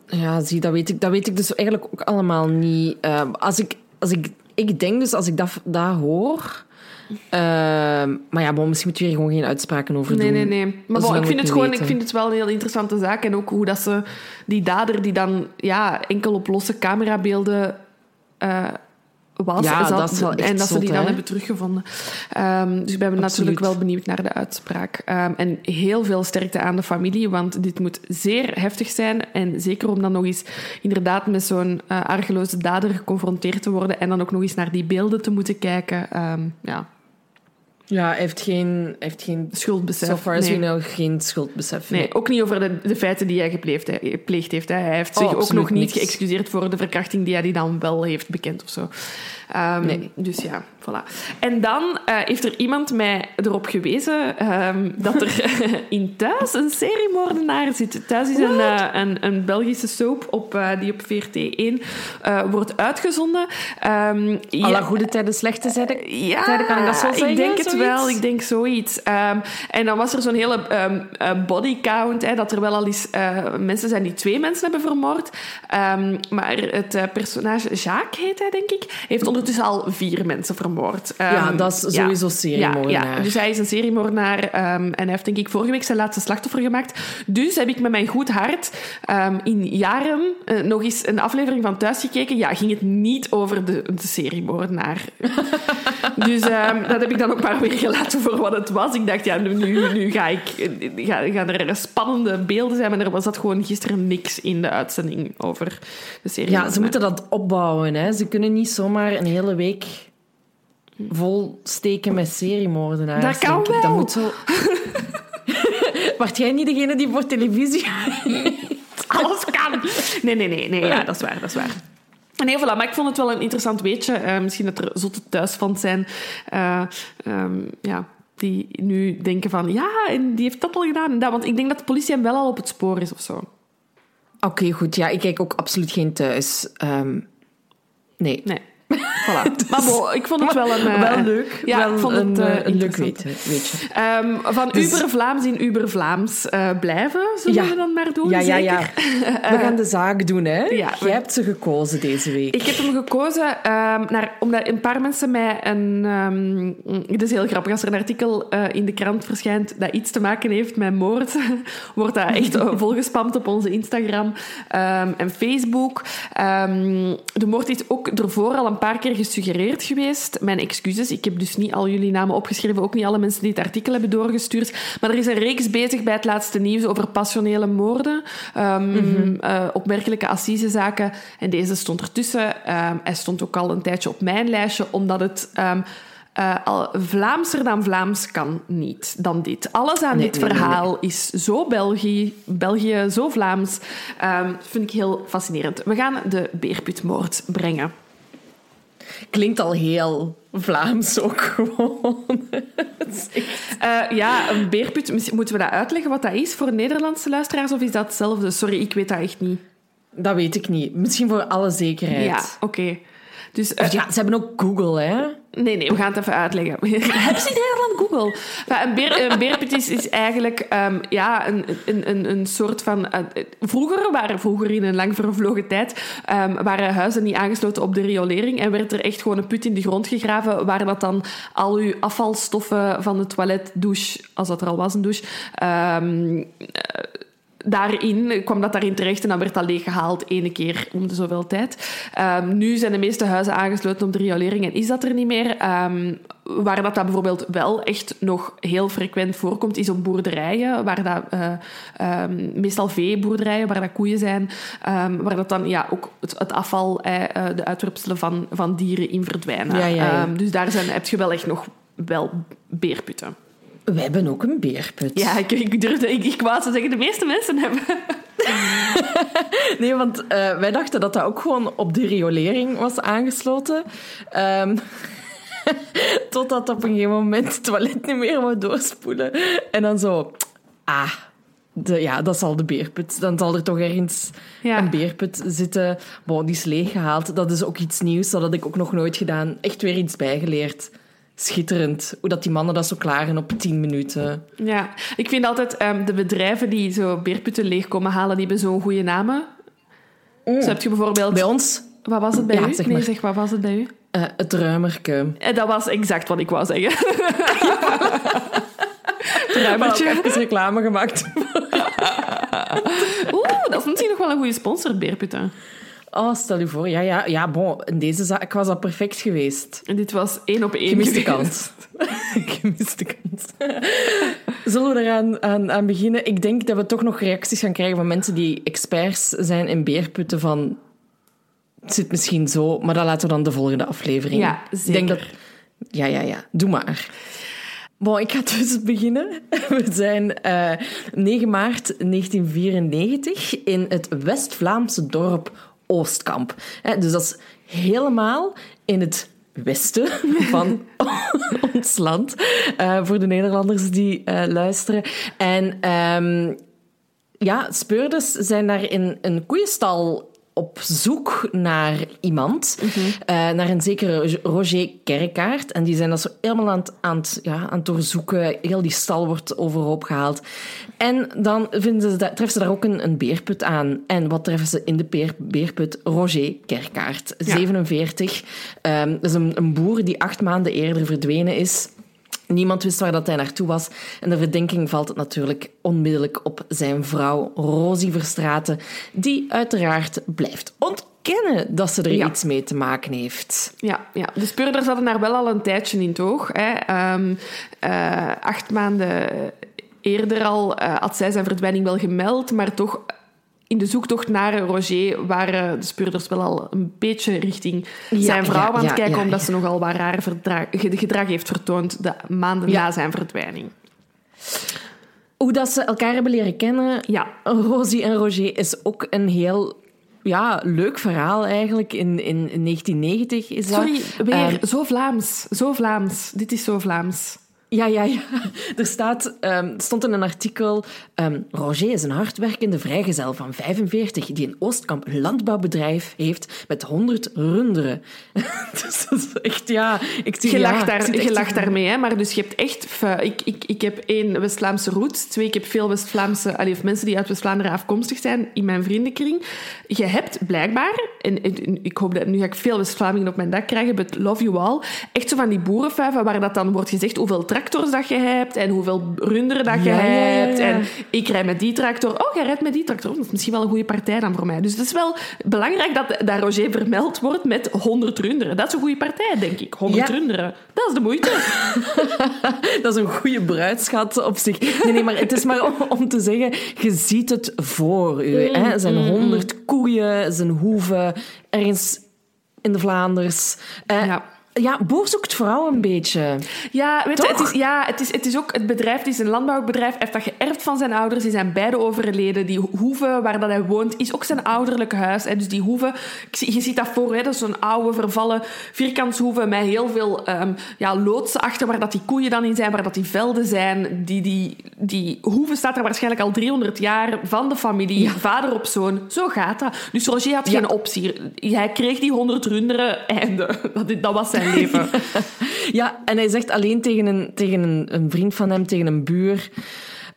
ja, zie, dat weet, ik, dat weet ik dus eigenlijk ook allemaal niet. Als ik, als ik, ik denk dus, als ik dat, dat hoor... ehm, maar ja, bon, misschien moet je hier gewoon geen uitspraken over Nee, doen. nee, nee. Maar bon, ik, vind het gewoon, ik vind het wel een heel interessante zaak. En ook hoe dat ze die dader die dan ja, enkel op losse camerabeelden eh, was. Ja, zat, dat En dat ze die dan hè? hebben teruggevonden. Ehm, dus ik ben natuurlijk wel benieuwd naar de uitspraak. Ehm, en heel veel sterkte aan de familie, want dit moet zeer heftig zijn. En zeker om dan nog eens inderdaad met zo'n eh argeloze dader geconfronteerd te worden. En dan ook nog eens naar die beelden te moeten kijken. Ehm, ja, Ja, hij heeft geen, heeft geen schuldbesef. so far as Nee. we know, geen schuldbesef. Nee, ook niet over de, de feiten die hij gepleegd, he- gepleegd heeft. Hij heeft zich Oh, ook nog niet niks. geëxcuseerd voor de verkrachting die hij die dan wel heeft bekend of zo. Ehm, Nee. Dus ja, voilà. En dan eh, heeft er iemand mij erop gewezen ehm, dat er in Thuis een seriemoordenaar zit. Thuis is een, eh, een, een Belgische soap op, eh, die op VRT1 eh, wordt uitgezonden. Ehm, Alle goede tijden, slechte tijden. ja, Tijden, kan ik dat zo zeggen? Ik denk het Zoiets? wel, ik denk zoiets. Ehm, en dan was er zo'n hele body count, hè, dat er wel al eens mensen zijn die twee mensen hebben vermoord. Maar het personage, Jacques heet hij, denk ik, heeft ondertussen al vier mensen vermoord. Ehm, Ja, dat is sowieso Ja, seriemoordenaar. ja, dus hij is een seriemoordenaar ehm, en hij heeft denk ik vorige week zijn laatste slachtoffer gemaakt. Dus heb ik met mijn goed hart ehm, in jaren eh, nog eens een aflevering van Thuis gekeken. Ja, ging het niet over de, de seriemoordenaar. dus ehm, dat heb ik dan ook maar weer gelaten voor wat het was. Ik dacht, ja, nu, nu, nu ga ik, ga, gaan er spannende beelden zijn, maar er was dat gewoon gisteren niks in de uitzending over de serie. Ja, ze moeten dat opbouwen. Hè. Ze kunnen niet zomaar een hele week vol steken met seriemoordenaars. Dat kan ik. Dat wel. moet zo... Waart jij niet degene die voor televisie... Alles kan. Nee, nee, nee, nee. Ja, dat is waar, dat is waar. Nee, voilà, maar ik vond het wel een interessant weetje. Eh, misschien dat er zotte thuisfans zijn. Eh, ehm, ja, die nu denken van, ja, en die heeft dat al gedaan en dat. Want ik denk dat de politie hem wel al op het spoor is of zo. Oké, goed. Ja, ik kijk ook absoluut geen thuis. Ehm, nee. Nee. Voilà. Dus, maar bon, ik vond het wel een... Uh, wel leuk. Ja, wel ik vond het een leuk weten, weet je. Um, van dus, Uber Vlaams in Uber Vlaams uh, blijven, zullen ja. we dan maar doen, ja, ja, ja. zeker? We gaan de zaak doen, hè? Ja, Jij hebt ze gekozen deze week. Ik heb hem gekozen um, naar, omdat een paar mensen mij een... Um, het is heel grappig, als er een artikel in de krant verschijnt dat iets te maken heeft met moord, wordt dat echt volgespamd op onze Instagram en Facebook. de moord is ook ervoor al een paar keer gesuggereerd geweest. Mijn excuses, ik heb dus niet al jullie namen opgeschreven, ook niet alle mensen die het artikel hebben doorgestuurd. Maar er is een reeks bezig bij het laatste nieuws over passionele moorden, um, mm-hmm. uh, opmerkelijke assisezaken. En deze stond ertussen. Um, hij stond ook al een tijdje op mijn lijstje, omdat het... Um, uh, al Vlaamser dan Vlaams kan niet dan dit. Alles aan Nee, dit nee, verhaal nee. is zo België, België zo Vlaams. Um, vind ik heel fascinerend. We gaan de Beerputmoord brengen. Klinkt al heel Vlaams ook gewoon. Uh, ja, een beerput. Moeten we dat uitleggen wat dat is voor Nederlandse luisteraars? Of is dat hetzelfde? Sorry, ik weet dat echt niet. Dat weet ik niet. Misschien voor alle zekerheid. Ja, oké. Okay. Dus, uh, Of ja, ze hebben ook Google, hè? Nee, nee, we gaan het even uitleggen. Hebben ze in Nederland Google? Maar een, beer, een beerput is, is eigenlijk um, ja, een, een, een, een soort van... Uh, vroeger waren vroeger in een lang vervlogen tijd um, waren huizen niet aangesloten op de riolering en werd er echt gewoon een put in de grond gegraven waar dat dan al uw afvalstoffen van de toilet, douche, als dat er al was een douche... Um, uh, daarin kwam dat daarin terecht en dan werd dat leeggehaald ene keer om de zoveel tijd. Um, nu zijn de meeste huizen aangesloten op de riolering en is dat er niet meer. Um, waar dat, dat bijvoorbeeld wel echt nog heel frequent voorkomt, is op boerderijen, waar dat, uh, um, meestal veeboerderijen, waar dat koeien zijn, waar dat dan ja, ook het, het afval, uh, de uitwerpselen van, van dieren in verdwijnen. Ja, ja, ja. dus daar zijn, heb je wel echt nog wel beerputten. We hebben ook een beerput. Ja, ik, ik durfde, ik, ik wou zo zeggen, de meeste mensen hebben. nee, want uh, wij dachten dat dat ook gewoon op de riolering was aangesloten. Um, totdat op een gegeven moment het toilet niet meer wou doorspoelen. En dan zo, ah, de, ja, dat zal de beerput. Dan zal er toch ergens ja. een beerput zitten. Bon, die is leeggehaald. Dat is ook iets nieuws. Dat had ik ook nog nooit gedaan. Echt weer iets bijgeleerd schitterend. Hoe dat die mannen dat zo klaren op 10 minuten. Ja, ik vind altijd um, de bedrijven die zo beerputten leeg komen halen, die hebben zo'n goede namen. Mm. Zo heb je bijvoorbeeld... Bij ons? Wat was het bij ja, u? Zeg nee, zeg, wat was het bij u? Uh, het ruimerke. En dat was exact wat ik wou zeggen. het ruimertje. Ik heb reclame gemaakt. Oeh, dat is misschien nog wel een goede sponsor, beerputten. Oh, stel je voor. Ja, ja, ja bon, in deze zaak was dat perfect geweest. En dit was één op één Gemiste kans. Gemiste kans. Zullen we eraan aan, aan beginnen? Ik denk dat we toch nog reacties gaan krijgen van mensen die experts zijn in beerputten van... Het zit misschien zo, maar dat laten we dan de volgende aflevering. Ja, zeker. Denk dat... Ja, ja, ja. Doe maar. Bon, ik ga dus beginnen. We zijn uh, 9 maart 1994 in het West-Vlaamse dorp Oostkamp. Dus dat is helemaal in het westen van ons land. Uh, voor de Nederlanders die uh, luisteren. En um, ja, speurders zijn daar in een koeienstal op zoek naar iemand. Mhm. Uh, naar een zekere Roger Kerkaert. En die zijn dat zo helemaal aan het, aan het, ja, aan het doorzoeken. Heel die stal wordt overhoop gehaald. En dan vinden ze dat, treffen ze daar ook een, een beerput aan. En wat treffen ze in de beer, beerput? Roger Kerkaert, ja. 47. Um, dat is een, een boer die acht maanden eerder verdwenen is. Niemand wist waar dat hij naartoe was. En de verdenking valt het natuurlijk onmiddellijk op zijn vrouw Rosie Verstraeten, die uiteraard blijft ontkennen dat ze er ja. iets mee te maken heeft. Ja, ja, de speurders hadden daar wel al een tijdje in het oog. Hè. Um, uh, acht maanden eerder al uh, had zij zijn verdwijning wel gemeld, maar toch in de zoektocht naar Roger waren de speurders wel al een beetje richting ja, zijn vrouw ja, aan het kijken, ja, omdat ze nogal wat raar gedrag heeft vertoond de maanden na zijn verdwijning. Hoe dat ze elkaar hebben leren kennen, ja. Rosie en Roger, is ook een heel ja, leuk verhaal eigenlijk. In, in, in 1990 is dat. Sorry, weer um, zo Vlaams. Zo Vlaams. Dit is zo Vlaams. Ja, ja, ja. Er staat, um, stond in een artikel... Um, Roger is een hardwerkende vrijgezel van 45 die in Oostkamp een landbouwbedrijf heeft met 100 runderen. dus dat is echt, ja... Ik zie, je ja, lacht, daar, je lacht daarmee, hè, maar dus je hebt echt... Ik, ik, ik heb één West-Vlaamse roots, twee, ik heb veel West-Vlaamse... Of mensen die uit West-Vlaanderen afkomstig zijn in mijn vriendenkring. Je hebt blijkbaar, en, ik hoop dat nu ga ik veel West-Vlamingen op mijn dak krijgen, but love you all, echt zo van die boerenfuiven waar dat dan wordt gezegd hoeveel tractors dat je hebt en hoeveel runderen dat je hebt. En ik rijd met die tractor. Oh, jij rijdt met die tractor. Dat is misschien wel een goede partij dan voor mij. Dus het is wel belangrijk dat, dat Roger vermeld wordt met 100 runderen. Dat is een goede partij, denk ik. 100 runderen. Dat is de moeite. dat is een goede bruidschat op zich. Nee, nee, maar het is maar om, te zeggen, je ziet het voor u. Hè? Mm, zijn mm, honderd mm. koeien, zijn hoeven, ergens in de Vlaanders. Ja ja, Boer zoekt vrouw een beetje. Ja, weet je, het is, ja het, is, het is ook het bedrijf, het is een landbouwbedrijf, hij heeft dat geërfd van zijn ouders. Die zijn beide overleden. Die hoeve waar dat hij woont is ook zijn ouderlijk huis. Hè. Dus die hoeve, je ziet dat voor, hè, dat is zo'n oude, vervallen vierkantshoeve met heel veel um, ja, loodsen achter waar dat die koeien dan in zijn, waar dat die velden zijn. Die, die, die hoeve staat er waarschijnlijk al 300 jaar van de familie, vader op zoon. Zo gaat dat. Dus Roger had geen optie. Hij kreeg die 100 runderen, einde. Dat, dat was zijn leven. ja, en hij zegt alleen tegen, een, tegen een, een vriend van hem, tegen een buur...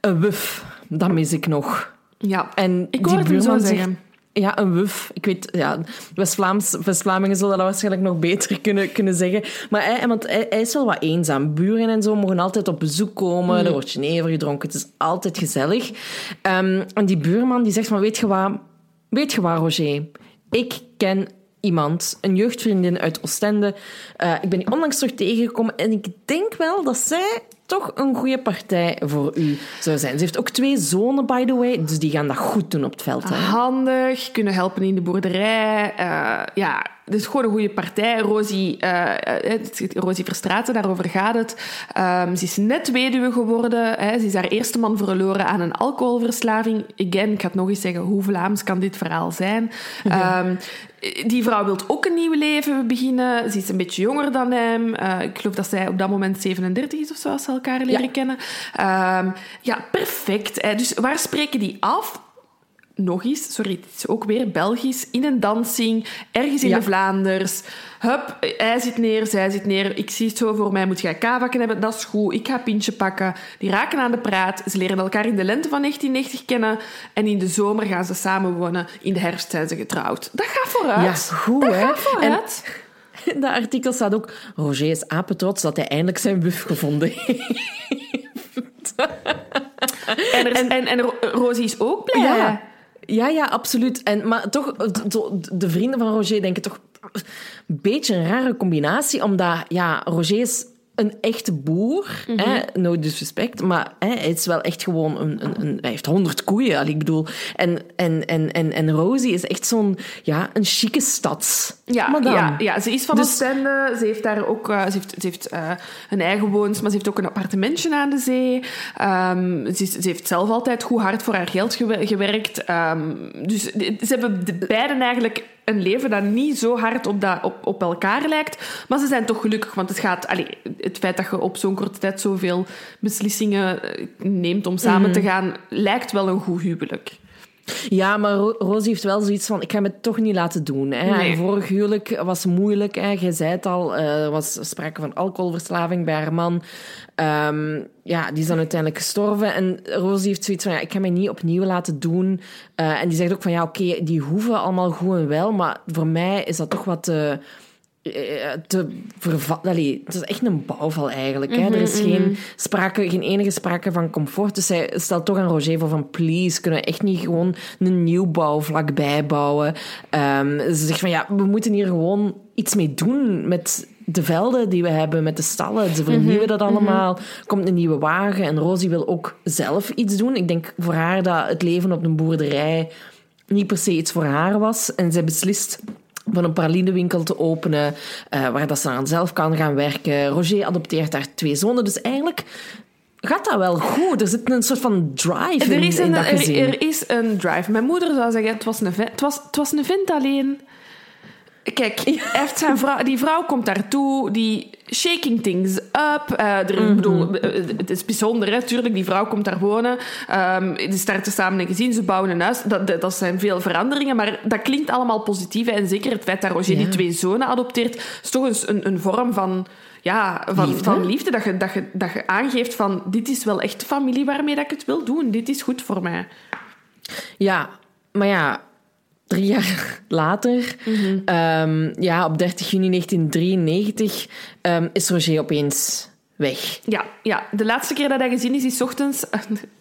Een wuf, dat mis ik nog. Ja, en ik hoor die buurman zeggen. Ja, een wuf. Ik weet, ja, West-Vlaams, West-Vlamingen zullen dat waarschijnlijk nog beter kunnen, kunnen zeggen. Maar hij, want hij, hij is wel wat eenzaam. Buren en zo mogen altijd op bezoek komen. Mm. Er wordt jenever gedronken. Het is altijd gezellig. Um, en die buurman die zegt van, weet je wat, weet je wat, Roger? Ik ken iemand, een jeugdvriendin uit Oostende. Uh, ik ben die onlangs terug tegengekomen en ik denk wel dat zij toch een goede partij voor u zou zijn. Ze heeft ook twee zonen, by the way, dus die gaan dat goed doen op het veld. Hè? Handig, kunnen helpen in de boerderij. Uh, ja, dus gewoon een goede partij. Rosie, uh, Rosie Verstraten, daarover gaat het. Um, ze is net weduwe geworden. Hè. Ze is haar eerste man verloren aan een alcoholverslaving. Again, ik ga het nog eens zeggen, hoe Vlaams kan dit verhaal zijn? Um, die vrouw wil ook een nieuw leven beginnen. Ze is een beetje jonger dan hem. Uh, ik geloof dat zij op dat moment 37 is of zo, als ze elkaar leren kennen. Um, ja, perfect. Hè. Dus waar spreken die af? Nog eens, sorry, het is ook weer Belgisch, in een dansing, ergens in de Vlaanders. Hup, hij zit neer, zij zit neer. Ik zie het zo voor mij, moet jij kavakken hebben? Dat is goed, ik ga pintje pakken. Die raken aan de praat. Ze leren elkaar in de lente van 1990 kennen. En in de zomer gaan ze samenwonen. In de herfst zijn ze getrouwd. Dat gaat vooruit. Ja, goed, dat hè? gaat vooruit. En... In dat artikel staat ook... Roger is apetrots dat hij eindelijk zijn buf gevonden heeft. en, er en, en, Rosie is ook blij. Ja. Ja, ja, absoluut. En, maar toch, de vrienden van Roger denken toch een beetje een rare combinatie, omdat ja, Roger is een echte boer. Mm hè? No disrespect. Maar hè, hij is wel echt gewoon een... een, een hij heeft honderd koeien. ik bedoel... En, en, en, en, en Rosie is echt zo'n... Ja, een chique stads... Ja, ja, ja, ze is van dus, Oostende. Ze heeft daar ook... Uh, ze heeft, ze heeft uh, een eigen woons, maar ze heeft ook een appartementje aan de zee. Um, ze, ze, heeft zelf altijd goed hard voor haar geld gewerkt. Um, dus ze hebben de beiden eigenlijk een leven dat niet zo hard op, dat, op, op elkaar lijkt. Maar ze zijn toch gelukkig, want het gaat... Allez, het feit dat je op zo'n korte tijd zoveel beslissingen eh, neemt om samen te mhm. gaan, lijkt wel een goed huwelijk. Ja, maar Rosie heeft wel zoiets van: ik ga het toch niet laten doen. Hè. Vorig huwelijk was moeilijk. Hè. Jij zei het al, eh, er was sprake van alcoholverslaving bij haar man. Um, ja, die is dan uiteindelijk gestorven. En Rosie heeft zoiets van: ja, ik ga mij niet opnieuw laten doen. Uh, en die zegt ook van: ja, oké, die hoeven allemaal goed en wel, maar voor mij is dat toch wat. Uh, eh, te vervallen. Het is echt een bouwval eigenlijk. Hè? er is mhm, geen, mhm. sprake, geen enige sprake van comfort. Dus zij stelt toch aan Roger voor van... Please, kunnen we echt niet gewoon een nieuwbouw vlakbij bouwen? Um, ze zegt van... Ja, we moeten hier gewoon iets mee doen met de velden die we hebben, met de stallen. Ze vernieuwen mhm, dat allemaal. Komt een nieuwe wagen. En Rosie wil ook zelf iets doen. Ik denk voor haar dat het leven op een boerderij niet per se iets voor haar was. En zij beslist van een pralinewinkel te openen, uh, waar dat ze aan zelf kan gaan werken. Roger adopteert daar twee zonen, dus eigenlijk gaat dat wel goed. Er zit een soort van drive er is in, een, dat gezin. Er, er, is een drive. Mijn moeder zou zeggen, het was een het was, het was een vent alleen. Kijk, heeft zijn vrouw, die vrouw komt daartoe, die shaking things up. Uh, er, mm bedoel, eh, het is bijzonder, natuurlijk. Die vrouw komt daar wonen. Um, die starten samen een gezin, ze bouwen een huis. Dat, dat, zijn veel veranderingen, maar dat klinkt allemaal positief. En zeker het feit dat Roger die twee zonen adopteert, is toch een, een vorm van ja, van liefde, van liefde dat, je, dat, je, dat je aangeeft van dit is wel echt familie waarmee dat ik het wil doen. Dit is goed voor mij. Ja, maar ja, drie jaar later, mhm. ehm, ja, op 30 juni 1993, um, is Roger opeens weg. Ja, ja, de laatste keer dat hij gezien is, is ochtends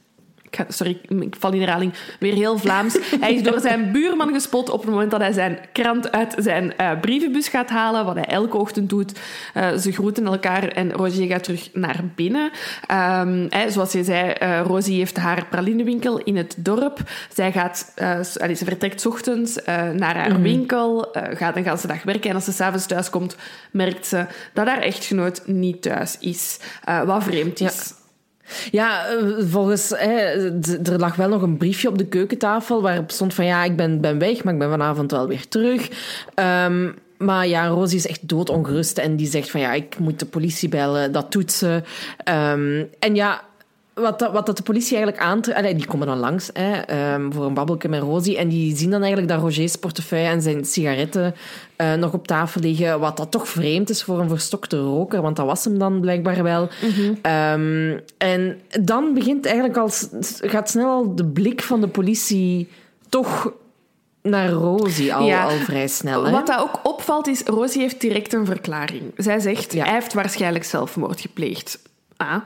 sorry, ik val in herhaling, weer heel Vlaams. Hij is door zijn buurman gespot op het moment dat hij zijn krant uit zijn uh, brievenbus gaat halen, wat hij elke ochtend doet. Uh, ze groeten elkaar en Rosie gaat terug naar binnen. Um, zoals je zei, uh, Rosie heeft haar pralinewinkel in het dorp. Zij gaat, allee, ze vertrekt ochtends naar haar mhm. winkel, gaat een hele dag werken en als ze s'avonds thuis komt, merkt ze dat haar echtgenoot niet thuis is. wat vreemd is. Ja, eh, volgens... Hè, er lag wel nog een briefje op de keukentafel waarop stond van ja, ik ben, ben weg, maar ik ben vanavond wel weer terug. Um, maar ja, Rosie is echt doodongerust en die zegt van ja, ik moet de politie bellen. Dat doet ze. Um, en ja, wat, dat, wat dat de politie eigenlijk aantrekt... Die komen dan langs hè, um, voor een babbelke met Rosie. En die zien dan eigenlijk dat Roger's portefeuille en zijn sigaretten uh, nog op tafel liggen. Wat dat toch vreemd is voor een verstokte roker. Want dat was hem dan blijkbaar wel. Mm -hmm. um, en dan begint eigenlijk al... Gaat snel al de blik van de politie toch naar Rosie al, ja. al vrij snel. Hè? Wat dat ook opvalt is, Rosie heeft direct een verklaring. Zij zegt, ja. hij heeft waarschijnlijk zelfmoord gepleegd. Ah,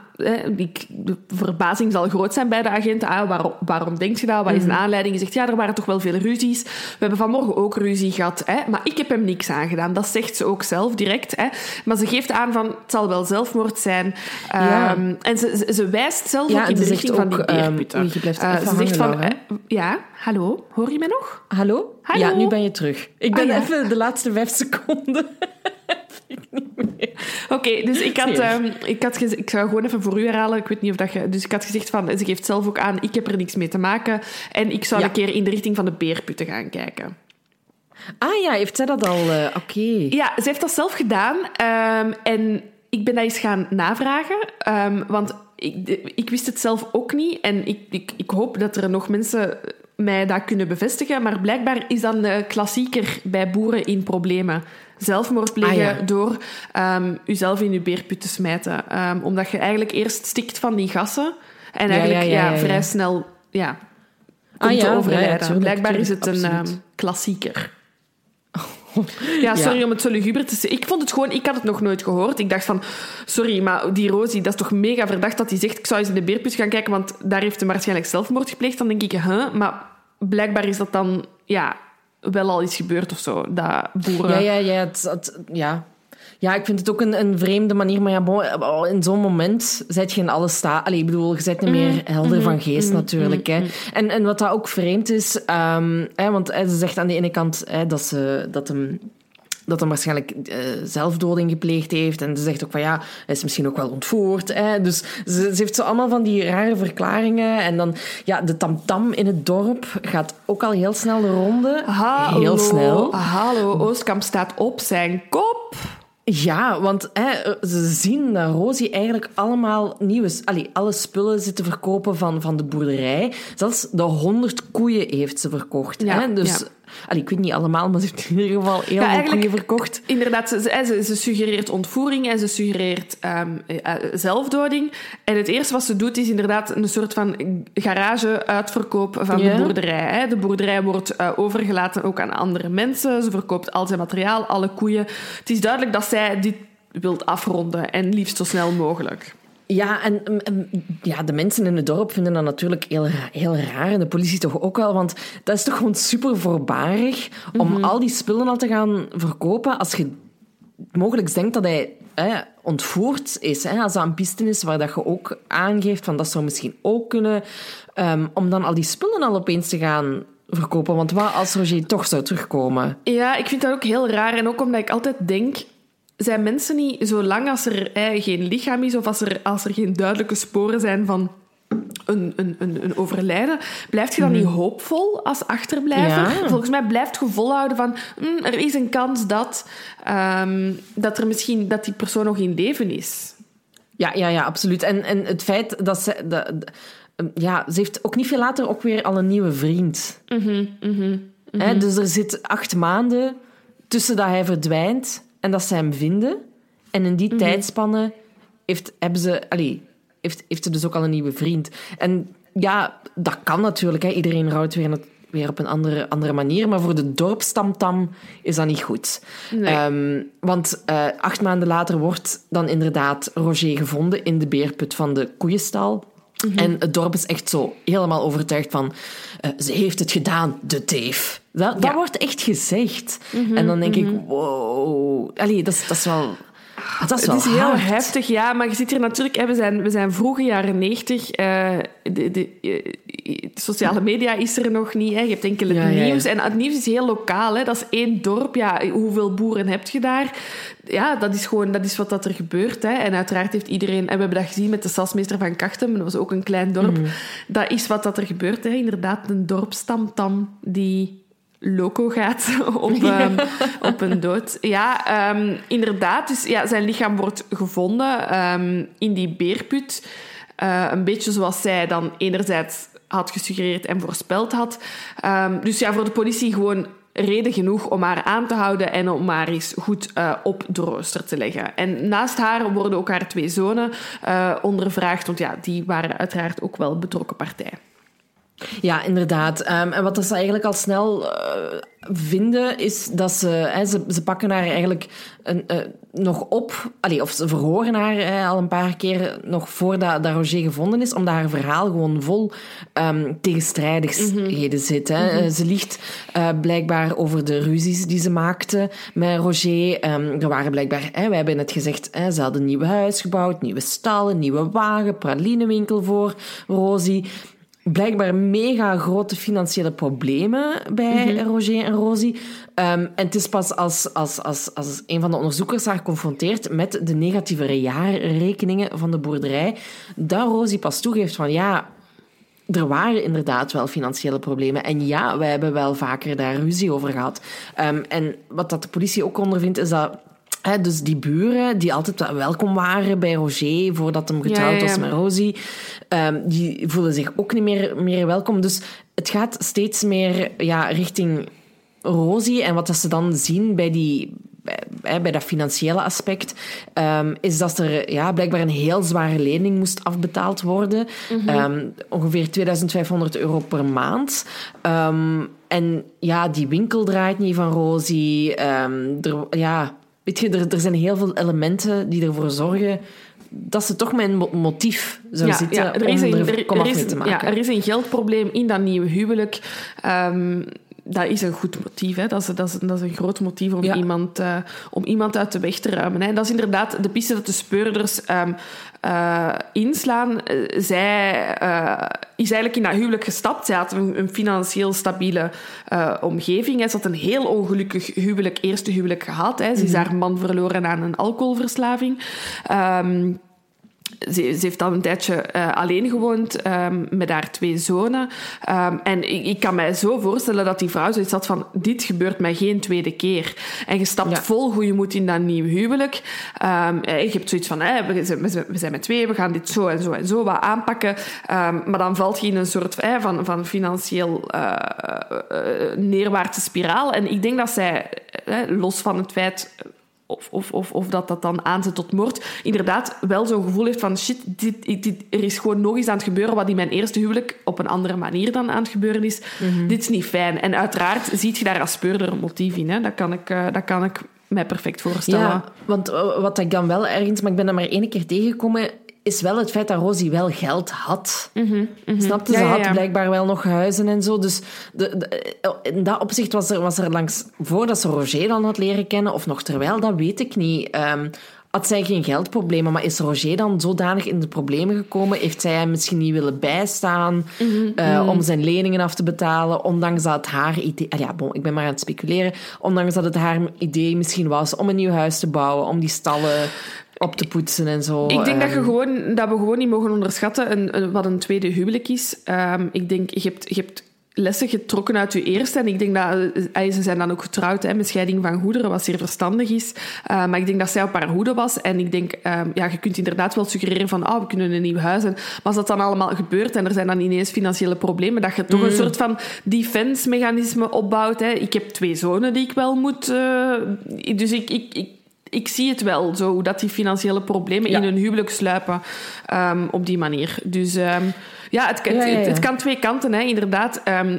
de verbazing zal groot zijn bij de agent. Ah, waarom, waarom denk je dat? Wat is een mhm. aanleiding? Je zegt, ja, er waren toch wel veel ruzies. We hebben vanmorgen ook ruzie gehad. Hè? Maar ik heb hem niks aangedaan. Dat zegt ze ook zelf direct. Hè? Maar ze geeft aan van, het zal wel zelfmoord zijn. Ja. Um, en ze, ze, wijst zelf ja, ook in de richting van die beerputten. Um, uh, ze zegt van, uh, ja, hallo, hoor je mij nog? Hallo? hallo? Ja, nu ben je terug. Ik ben ah, even de laatste vijf seconden... Oké, dus ik had, um, ik had ik ga gewoon even voor u herhalen. Ik weet niet of dat je. Dus ik had gezegd van, ze geeft zelf ook aan, ik heb er niks mee te maken. En ik zou een keer in de richting van de beerputten gaan kijken. Ah ja, heeft zij dat al? Uh, Oké. Ja, ze heeft dat zelf gedaan. Um, en ik ben dat eens gaan navragen. Um, want ik, ik, wist het zelf ook niet. En ik, ik, ik hoop dat er nog mensen mij dat kunnen bevestigen. Maar blijkbaar is dat een klassieker bij boeren in problemen zelfmoord plegen ah, door um, jezelf in je beerput te smijten. Um, omdat je eigenlijk eerst stikt van die gassen en eigenlijk ja, vrij snel ja, komt ah, te overlijden. Blijkbaar is het een um, klassieker. Ja, sorry om het zo luguber te zeggen. Ik vond het gewoon... Ik had het nog nooit gehoord. Ik dacht van... Sorry, maar die Rosie, dat is toch mega verdacht dat hij zegt... Ik zou eens in de beerput gaan kijken, want daar heeft hij waarschijnlijk zelfmoord gepleegd. Dan denk ik, huh? Maar blijkbaar is dat dan... Ja, wel al iets gebeurd of zo. Dat boeren... Ja, ja, ja. Het, ja. Ja, ik vind het ook een, een vreemde manier. Maar ja, in zo'n moment zet je in alle staat. Allee, ik bedoel, je zet niet meer mhm, helder van mhm, geest mhm, natuurlijk. Hè. En, en wat dat ook vreemd is... Um, hè, want ze zegt aan de ene kant hè, dat, ze, dat hem dat hij waarschijnlijk uh, zelfdoding gepleegd heeft. En ze zegt ook van ja, hij is misschien ook wel ontvoerd. Hè. Dus ze, ze, heeft zo allemaal van die rare verklaringen. En dan, ja, de tamtam -tam in het dorp gaat ook al heel snel de ronde. Hallo, heel snel. Hallo, Oostkamp staat op zijn kop. Ja, want hè, ze zien dat Rosie eigenlijk allemaal nieuwe... Allee, alle spullen zitten verkopen van, van de boerderij. Zelfs de honderd koeien heeft ze verkocht. Ja, hè? Dus ja. Allee, ik weet niet allemaal, maar ze heeft in ieder geval heel ja, veel koeien verkocht. Inderdaad, ze, ze, ze, suggereert ontvoering en ze suggereert um, uh, zelfdoding. En het eerste wat ze doet is inderdaad een soort van garage-uitverkoop van de boerderij. Hè. De boerderij wordt uh, overgelaten ook aan andere mensen. Ze verkoopt al zijn materiaal, alle koeien. Het is duidelijk dat zij dit wilt afronden en liefst zo snel mogelijk. Ja, en ja, de mensen in het dorp vinden dat natuurlijk heel, heel raar. En de politie toch ook wel, want dat is toch gewoon super voorbarig om mhm. al die spullen al te gaan verkopen als je mogelijk denkt dat hij ontvoerd is. Hè, als dat een piste is waar dat je ook aangeeft van dat zou misschien ook kunnen. Um, om dan al die spullen al opeens te gaan verkopen. Want wat als Roger toch zou terugkomen? Ja, ik vind dat ook heel raar. En ook omdat ik altijd denk zijn mensen niet, zolang als er geen lichaam is of als er, als er geen duidelijke sporen zijn van een, een, een, overlijden. Blijft je dan niet hoopvol als achterblijver? Volgens mij blijft je volhouden van... Mm, er is een kans dat, um, dat, er misschien, dat die persoon nog in leven is. Ja, ja, ja absoluut. En, en het feit dat ze... De, ja, ze heeft ook niet veel later ook weer al een nieuwe vriend. Mm -hmm, dus er zit acht maanden tussen dat hij verdwijnt en dat ze hem vinden. En in die mm tijdspanne heeft, hebben ze... Allee, heeft, heeft ze dus ook al een nieuwe vriend. En ja, dat kan natuurlijk. Hè. Iedereen rouwt weer, weer op een andere, andere manier. Maar voor de dorpstamtam is dat niet goed. Ehm, want uh, acht maanden later wordt dan inderdaad Roger gevonden in de beerput van de koeienstal. Mhm. En het dorp is echt zo helemaal overtuigd van... Uh, ze heeft het gedaan, de teef. Dat, dat wordt echt gezegd. Mhm, en dan denk ik, mhm. wow... Allee, dat is, dat is wel... Dat is het is heel heftig, ja. Maar je ziet hier natuurlijk... Hè, we, zijn, we zijn vroege jaren negentig. Uh, de, de, de, sociale media is er nog niet. Hè. Je hebt enkel het nieuws. En het nieuws is heel lokaal. Hè. Dat is één dorp. Ja, hoeveel boeren heb je daar? Ja, dat is gewoon dat is wat dat er gebeurt. Hè. En uiteraard heeft iedereen... En we hebben dat gezien met de stadsmeester van Kachtem. Dat was ook een klein dorp. Mhm. Dat is wat dat er gebeurt. Hè. Inderdaad, een dorpstamtam die loco gaat op, um, op een dood. Ja, um, inderdaad. Dus ja, zijn lichaam wordt gevonden um, in die beerput. Uh, een beetje zoals zij dan enerzijds had gesuggereerd en voorspeld had. dus ja, voor de politie gewoon reden genoeg om haar aan te houden en om haar eens goed uh, op de rooster te leggen. En naast haar worden ook haar twee zonen uh, ondervraagd, want ja, die waren uiteraard ook wel betrokken partij. Ja, inderdaad. Um, en wat ze eigenlijk al snel uh, vinden, is dat ze, hè, ze... Ze pakken haar eigenlijk een, uh, nog op... Allee, of ze verhoren haar hè, al een paar keer nog voordat dat Roger gevonden is, omdat haar verhaal gewoon vol um, tegenstrijdigheden mm zit. Hè. Mm -hmm. Ze liegt uh, blijkbaar over de ruzies die ze maakte met Roger. Um, er waren blijkbaar... Hè, wij hebben het gezegd, hè, ze hadden een nieuw huis gebouwd, nieuwe stallen, nieuwe wagen, pralinewinkel voor Rosie blijkbaar mega grote financiële problemen bij mhm. Roger en Rosie. Um, en het is pas als, als, als, als een van de onderzoekers haar confronteert met de negatieve jaarrekeningen van de boerderij, dat Rosie pas toegeeft van ja, er waren inderdaad wel financiële problemen. En ja, wij hebben wel vaker daar ruzie over gehad. Um, en wat dat de politie ook ondervindt, is dat dus die buren die altijd welkom waren bij Roger voordat hem getrouwd was met Rosie, um, die voelen zich ook niet meer, meer welkom. Dus het gaat steeds meer ja, richting Rosie. En wat dat ze dan zien bij, die, bij, bij dat financiële aspect, um, is dat er ja, blijkbaar een heel zware lening moest afbetaald worden. Mm -hmm. ongeveer 2500 euro per maand. en ja, die winkel draait niet van Rosie. er, ja, Weet je, er, er zijn heel veel elementen die ervoor zorgen dat ze toch een motief zou ja, zitten ja, er is een, er, er is, te maken. Ja, er is een geldprobleem in dat nieuwe huwelijk. Um, dat is een goed motief. Hè. Dat, is, dat, is, dat is een groot motief om, iemand, uh, om iemand uit de weg te ruimen. Hè. Dat is inderdaad de piste dat de speurders um, uh, inslaan. Uh, zij is eigenlijk in dat huwelijk gestapt. Zij had een, een financieel stabiele omgeving. Hè. Ze had een heel ongelukkig huwelijk, eerste huwelijk gehad. Hè. Ze is mhm. haar man verloren aan een alcoholverslaving. Um, ze, ze, heeft dan een tijdje uh, alleen gewoond um, met haar twee zonen. Um, en ik, ik, kan mij zo voorstellen dat die vrouw zoiets had van... Dit gebeurt mij geen tweede keer. En je stapt ja. vol goede moed in dat nieuw huwelijk. Um, je hebt zoiets van... Hey, we, zijn, we, zijn met twee, we gaan dit zo en zo en zo wat aanpakken. maar dan valt je in een soort hey, van, van financieel uh, uh, neerwaartse spiraal. En ik denk dat zij, los van het feit of, of, of, of dat dat dan aanzet tot moord, inderdaad wel zo'n gevoel heeft van shit, dit, dit, er is gewoon nog iets aan het gebeuren wat in mijn eerste huwelijk op een andere manier dan aan het gebeuren is. Mhm. Dit is niet fijn. En uiteraard ziet je daar als speurder een motief in. Hè? Dat, kan ik, uh, dat kan ik mij perfect voorstellen. Ja, want eh, wat ik dan wel ergens, maar ik ben er maar één keer tegengekomen, is wel het feit dat Rosie wel geld had. Mm -hmm, Snapte? Ze had blijkbaar wel nog huizen en zo. Dus de, in dat opzicht was er, was er langs, voordat ze Roger dan had leren kennen, of nog terwijl, dat weet ik niet. Um, had zij geen geldproblemen. Maar is Roger dan zodanig in de problemen gekomen? Heeft zij hem misschien niet willen bijstaan Mhm, eh, om zijn leningen af te betalen? Ondanks dat het haar idee... ah ja, bon, ik ben maar aan het speculeren. Ondanks dat het haar idee misschien was om een nieuw huis te bouwen, om die stallen op te poetsen en zo. Ik denk dat, je Ehm, gewoon, dat we gewoon niet mogen onderschatten een, een- wat een tweede huwelijk is. Ehm, ik denk, je hebt, je hebt lessen getrokken uit je eerste. En ik denk dat... eh, Ze zijn dan ook getrouwd hè, met scheiding van goederen, wat zeer verstandig is. Eh, maar ik denk dat zij op haar hoede was. En ik denk, ehm, ja, je kunt inderdaad wel suggereren van oh, we kunnen een nieuw huis. En, maar als dat dan allemaal gebeurt en er zijn dan ineens financiële problemen, dat je toch een soort van defense-mechanisme opbouwt. Hè. Ik heb twee zonen die ik wel moet... eh, dus ik... ik, ik ik zie het wel, zo, dat die financiële problemen Ja. in hun huwelijk sluipen ehm, op die manier. Dus ehm, ja, het, het, kan twee kanten, hè, inderdaad. Ehm,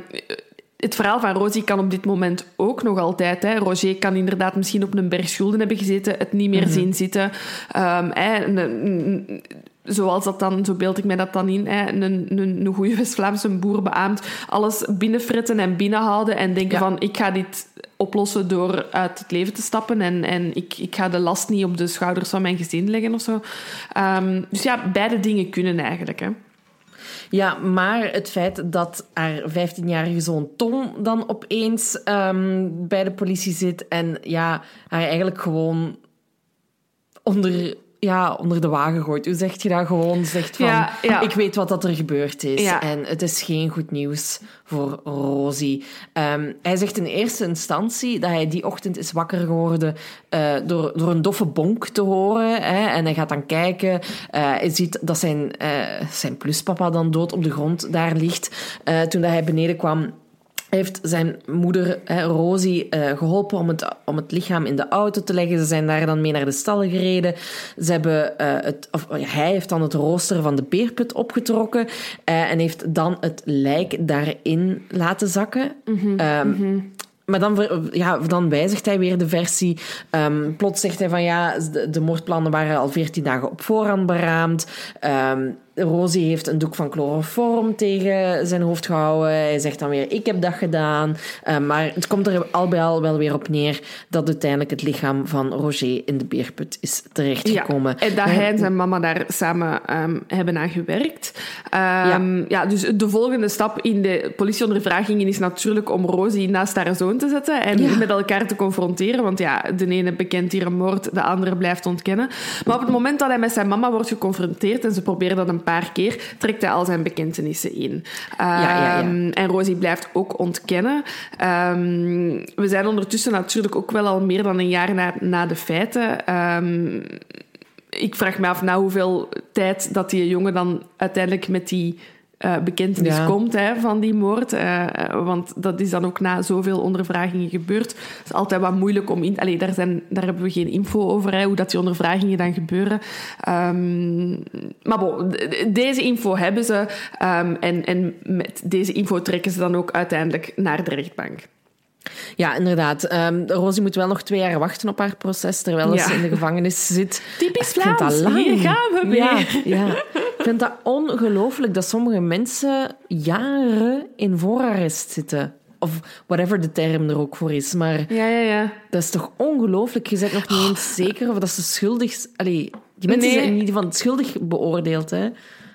het verhaal van Rosie kan op dit moment ook nog altijd. Hè. Roger kan inderdaad misschien op een berg schulden hebben gezeten, het niet meer Mhm. zien zitten. Ehm, hè, een- een- zoals dat dan, zo beeld ik mij dat dan in, hè, een, een, een goede West-Vlaamse boer beaamt, alles binnenfretten en binnenhouden en denken Ja. van ik ga dit oplossen door uit het leven te stappen en, en ik, ik ga de last niet op de schouders van mijn gezin leggen of zo. Ehm, dus ja, beide dingen kunnen eigenlijk. Hè. Ja, maar het feit dat haar 15-jarige zoon Tom dan opeens ehm, bij de politie zit en ja, haar eigenlijk gewoon onder, ja, onder de wagen gooit. Hoe zeg je dat? Gewoon zegt van, Ja, ja. ik weet wat dat er gebeurd is Ja. en het is geen goed nieuws voor Rosie. Ehm, hij zegt in eerste instantie dat hij die ochtend is wakker geworden eh, door, door een doffe bonk te horen. Hè, en hij gaat dan kijken. eh, hij ziet dat zijn, eh, zijn pluspapa dan dood op de grond daar ligt. Toen dat hij beneden kwam, heeft zijn moeder, hè, Rosie, eh, geholpen om het, om het lichaam in de auto te leggen. Ze zijn daar dan mee naar de stallen gereden. Ze hebben, eh, het, of, hij heeft dan het rooster van de beerput opgetrokken eh, en heeft dan het lijk daarin laten zakken. Ehm, Maar dan, ja, dan wijzigt hij weer de versie. Ehm, plots zegt hij van ja, de, de moordplannen waren al 14 dagen op voorhand beraamd. Ehm, Rosie heeft een doek van chloroform tegen zijn hoofd gehouden. Hij zegt dan weer, ik heb dat gedaan. Ehm, maar het komt er al bij al wel weer op neer dat uiteindelijk het lichaam van Roger in de beerput is terechtgekomen. Ja, en dat hij en zijn mama daar samen ehm, hebben aan gewerkt. Ehm, ja. dus de volgende stap in de politieondervragingen is natuurlijk om Rosie naast haar zoon te zetten en Ja. met elkaar te confronteren. Want ja, de ene bekent hier een moord, de andere blijft ontkennen. Maar op het moment dat hij met zijn mama wordt geconfronteerd, en ze proberen dat een paar keer, trekt hij al zijn bekentenissen in. ja, ja. Ehm, En Rosie blijft ook ontkennen. Ehm, we zijn ondertussen natuurlijk ook wel al meer dan een jaar na, na de feiten. Ehm, ik vraag me af na hoeveel tijd dat die jongen dan uiteindelijk met die eh, bekentenis Ja. komt hè, van die moord. Eh, want dat is dan ook na zoveel ondervragingen gebeurd. Het is altijd wat moeilijk om in... Allee, daar, zijn, daar hebben we geen info over, hè, hoe dat die ondervragingen dan gebeuren. Ehm, maar bon, deze info hebben ze. ehm, en, en met deze info trekken ze dan ook uiteindelijk naar de rechtbank. Ja, inderdaad. Ehm, Rosie moet wel nog twee jaar wachten op haar proces, terwijl Ja. ze in de gevangenis zit. Typisch Vlaams. Hier gaan we weer. Ja, ja. Ik vind dat ongelooflijk dat sommige mensen jaren in voorarrest zitten. Of whatever de term er ook voor is. Maar Ja, ja, ja. dat is toch ongelooflijk? Je bent nog niet eens zeker of dat ze schuldig... Allee, die mensen Nee. zijn niet van schuldig beoordeeld, hè.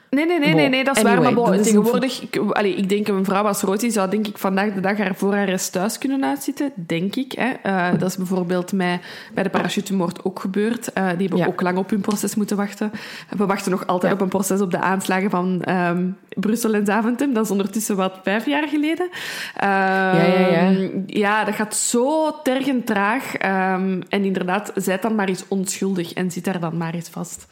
Nee, nee, nee, nee, nee, dat is anyway, waar. Maar bon, tegenwoordig, ik, allee, ik denk een vrouw als Rosie zou denk ik vandaag de dag haar voorarrest thuis kunnen uitzitten, denk ik. Hè. Eh, dat is bijvoorbeeld mij bij de parachutemoord ook gebeurd. Eh, die hebben Ja. ook lang op hun proces moeten wachten. We wachten nog altijd Ja. op een proces op de aanslagen van ehm, Brussel en Zaventem. Dat is ondertussen wat vijf jaar geleden. Ehm, ja, ja. ja, dat gaat zo tergend traag. Ehm, en inderdaad, zijt dan maar eens onschuldig en zit daar dan maar eens vast.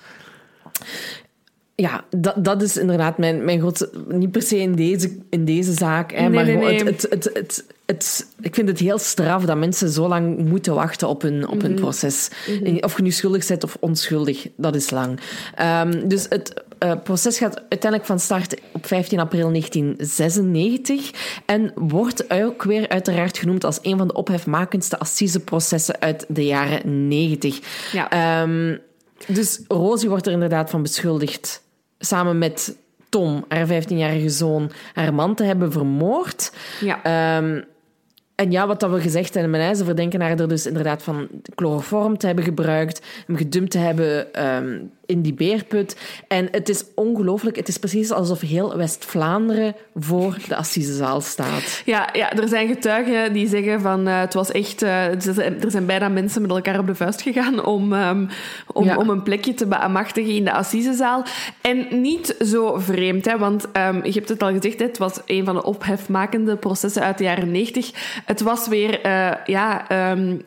Ja, dat, dat is inderdaad mijn, mijn grootste... Niet per se in deze, in deze zaak, hè, Nee, maar nee, gewoon nee. Het, het, het, het, ik vind het heel straf dat mensen zo lang moeten wachten op hun, op hun Mhm. proces. Of je nu schuldig bent of onschuldig, dat is lang. Ehm, dus het eh, proces gaat uiteindelijk van start op 15 april 1996 en wordt ook weer uiteraard genoemd als een van de ophefmakendste assiseprocessen uit de jaren 90. Ja. Ehm, dus Rosie wordt er inderdaad van beschuldigd, samen met Tom, haar 15-jarige zoon, haar man te hebben vermoord. Ja. Ehm, en ja, wat dat we gezegd hebben, hè, ze verdenken haar er dus inderdaad van chloroform te hebben gebruikt, hem gedumpt te hebben um, in die beerput. En het is ongelooflijk. Het is precies alsof heel West-Vlaanderen voor de Assisezaal staat. Ja, ja, er zijn getuigen die zeggen van uh, het was echt... Uh, er zijn bijna mensen met elkaar op de vuist gegaan om, um, om, ja. om een plekje te beamachtigen in de Assisezaal. En niet zo vreemd, hè, want um, je hebt het al gezegd, het was een van de ophefmakende processen uit de jaren 90. Het was weer, uh, ja... Um,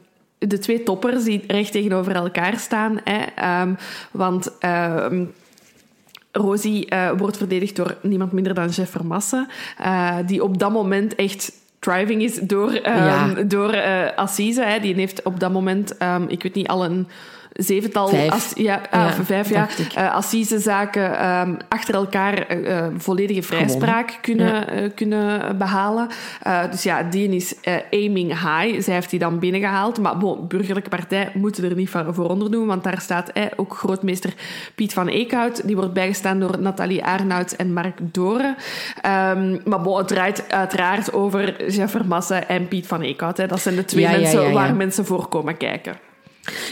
de twee toppers die recht tegenover elkaar staan. Hè, um, want um, Rosie uh, wordt verdedigd door niemand minder dan Jeff Vermassen, uh, die op dat moment echt driving is door, um, ja. door uh, Assise. Hè. Die heeft op dat moment, ik weet niet, al een zevental, vijf, as, ja, ja, vijf ja, uh, assisezaken um, achter elkaar uh, volledige vrijspraak kunnen, ja. kunnen behalen. dus ja, die is aiming high. Zij heeft die dan binnengehaald. Maar bon, burgerlijke partij moeten er niet voor onder doen, want daar staat ook grootmeester Piet van Eekhout. Die wordt bijgestaan door Nathalie Arnouds en Mark Doren. Um, maar bon, het draait uiteraard over Jeff Vermassen en Piet van Eekhout. Hè. Dat zijn de twee mensen waar mensen voor komen kijken.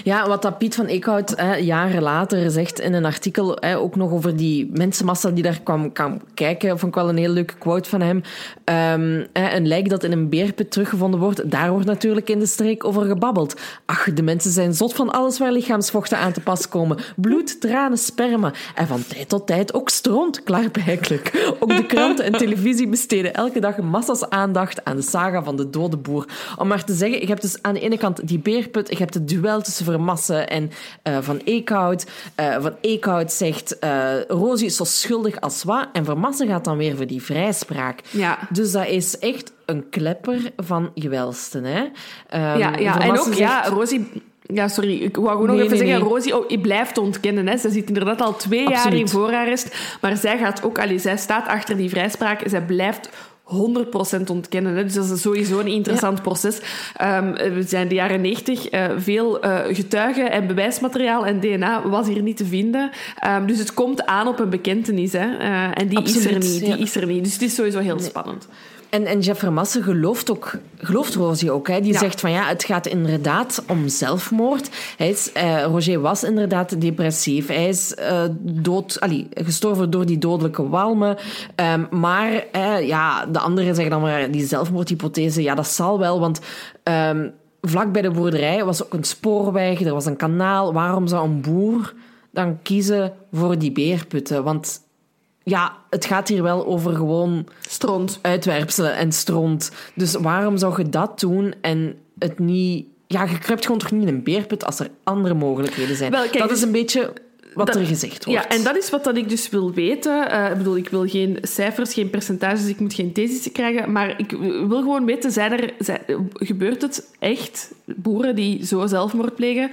Ja, wat dat Piet van Eekhout jaren later zegt in een artikel, ook nog over die mensenmassa die daar kwam, kijken, vond ik wel een heel leuke quote van hem. Hè, een lijk dat in een beerput teruggevonden wordt, daar wordt natuurlijk in de streek over gebabbeld. Ach, de mensen zijn zot van alles waar lichaamsvochten aan te pas komen. Bloed, tranen, sperma. En van tijd tot tijd ook stront, klaarblijkelijk. Ook de kranten en televisie besteden elke dag massa's aandacht aan de saga van de dode boer. Om maar te zeggen, je hebt dus aan de ene kant die beerput, je hebt het duel tussen Vermassen en uh, Van Eekhout. Uh, van Eekhout zegt, uh, Rosie is zo schuldig als wat. En Vermassen gaat dan weer voor die vrijspraak. Ja. Dus dat is echt een klepper van gewelsten. Hè? Um, ja, ja. en ook, zegt, ja, Rosie... Ja, sorry. Ik wou nog nee, even nee, zeggen, nee. Rosie oh, blijft ontkennen. Hè. Ze zit inderdaad al twee Absoluut. jaar in voorarrest. Maar zij gaat ook... Allee, zij staat achter die vrijspraak. Zij blijft 100% ontkennen. Hè. Dus dat is sowieso een interessant ja. proces. Um, we zijn de jaren 90. Uh, veel uh, getuigen en bewijsmateriaal en DNA was hier niet te vinden. Um, dus het komt aan op een bekentenis. Hè. Uh, en die Absoluut, is er niet. Die ja. is er niet. Dus het is sowieso heel nee. spannend. En, en Jeff Vermassen gelooft, ook, gelooft Rosie ook. Hè? Die ja. zegt van ja, het gaat inderdaad om zelfmoord. Hij is, uh, Roger was inderdaad depressief. Hij is uh, dood, allee, gestorven door die dodelijke walmen. Um, maar uh, ja, de anderen zeggen dan maar die zelfmoordhypothese, ja, dat zal wel, want... Um, vlak bij de boerderij was ook een spoorweg, er was een kanaal. Waarom zou een boer dan kiezen voor die beerputten? Want ja, het gaat hier wel over gewoon stront. uitwerpselen en stront. Dus waarom zou je dat doen en het niet... Ja, je kruipt gewoon toch niet in een beerput als er andere mogelijkheden zijn. Wel, kijk, dat is een beetje wat dat, er gezegd wordt. Ja, en dat is wat dat ik dus wil weten. Uh, ik bedoel, ik wil geen cijfers, geen percentages, ik moet geen thesis krijgen, maar ik wil gewoon weten, zijn er, zijn, gebeurt het echt, boeren die zo zelfmoord plegen,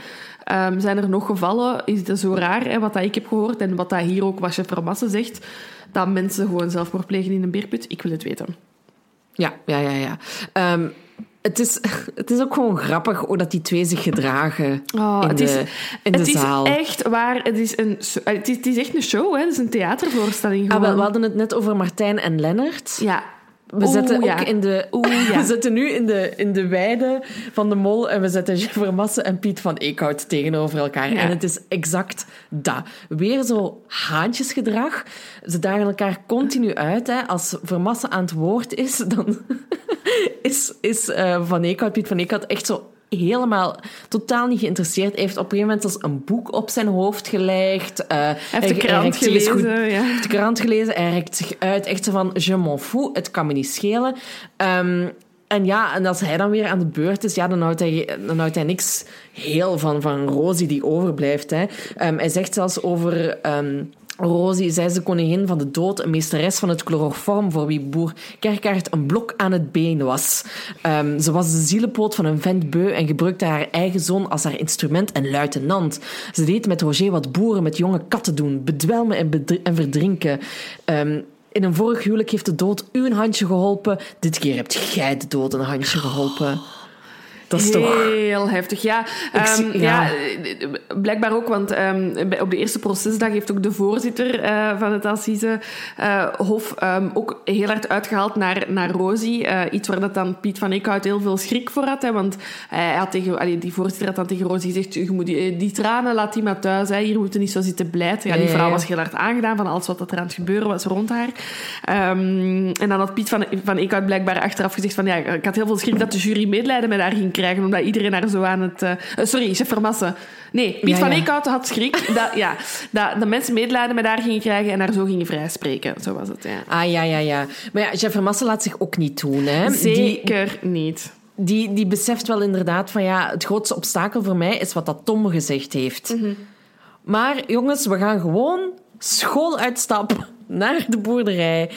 um, zijn er nog gevallen? Is dat zo raar, hè, wat dat ik heb gehoord en wat dat hier ook chef Vermassen zegt, dat mensen gewoon zelfmoord plegen in een beerput? Ik wil het weten. Ja, ja, ja. ja. Um, het is, het is ook gewoon grappig hoe dat die twee zich gedragen oh, in, het de, is, in de het zaal. Het is echt waar. Het is, een, het, is, het is echt een show, hè. Het is een theatervoorstelling. Ah, wel, we hadden het net over Martijn en Lennart. Ja. We zitten, ook ja. in de, Oeh, ja. we zitten nu in de, in de weide van de mol en we zetten Jeff Vermassen en Piet van Eekhout tegenover elkaar. Ja. En het is exact dat. Weer zo haantjesgedrag. Ze dagen elkaar continu uit. Hè. Als Vermassen aan het woord is, dan is, is uh, Van Eekhout, Piet van Eekhout echt zo helemaal totaal niet geïnteresseerd. Hij heeft op een gegeven moment zelfs een boek op zijn hoofd gelegd. Uh, hij heeft de krant gelezen. Goed, ja. heeft de krant gelezen. Hij reikt zich uit. Echt zo van, je m'en fous, het kan me niet schelen. Um, en ja, en als hij dan weer aan de beurt is, ja, dan houdt hij, dan houdt hij niks heel van, van Rosie die overblijft. Hè. Um, hij zegt zelfs over... Um, Rosie, zij is de koningin van de dood, een meesteres van het chloroform voor wie boer Kerkaert een blok aan het been was. Um, ze was de zielenpoot van een vent beu en gebruikte haar eigen zoon als haar instrument en luitenant. Ze deed met Roger wat boeren met jonge katten doen, bedwelmen en, verdrinken. Um, in een vorig huwelijk heeft de dood u een handje geholpen. Dit keer hebt jij de dood een handje geholpen. Dat is toch... Heel heftig, ja. Um, ja. blijkbaar ook, want um, op de eerste procesdag heeft ook de voorzitter uh, van het Assise uh, Hof um, ook heel hard uitgehaald naar, naar Rosie. Uh, iets waar dat dan Piet van Eekhout heel veel schrik voor had. Hè, want hij had tegen, allee, die voorzitter had dan tegen Rosie gezegd, je moet die, die tranen, laat die maar thuis. Hè, hier moeten niet zo zitten blijten. Ja, die vrouw was heel hard aangedaan van alles wat er aan het gebeuren was rond haar. en dan had Piet van, van Eekhout blijkbaar achteraf gezegd van, ja, ik had heel veel schrik dat de jury medelijden met haar ging krijgen, omdat iedereen daar zo aan het... Uh, sorry, chef Vermassen. Nee, Piet ja, van ja. Eekhout had schrik dat, ja, dat de mensen medelijden met haar gingen krijgen en haar zo gingen vrijspreken. Zo was het, ja. Ah, ja, ja, ja. Maar ja, chef Vermassen laat zich ook niet doen, hè. Zeker die, niet. Die, die beseft wel inderdaad van, ja, het grootste obstakel voor mij is wat dat Tom gezegd heeft. Mm -hmm. Maar jongens, we gaan gewoon school uitstappen naar de boerderij.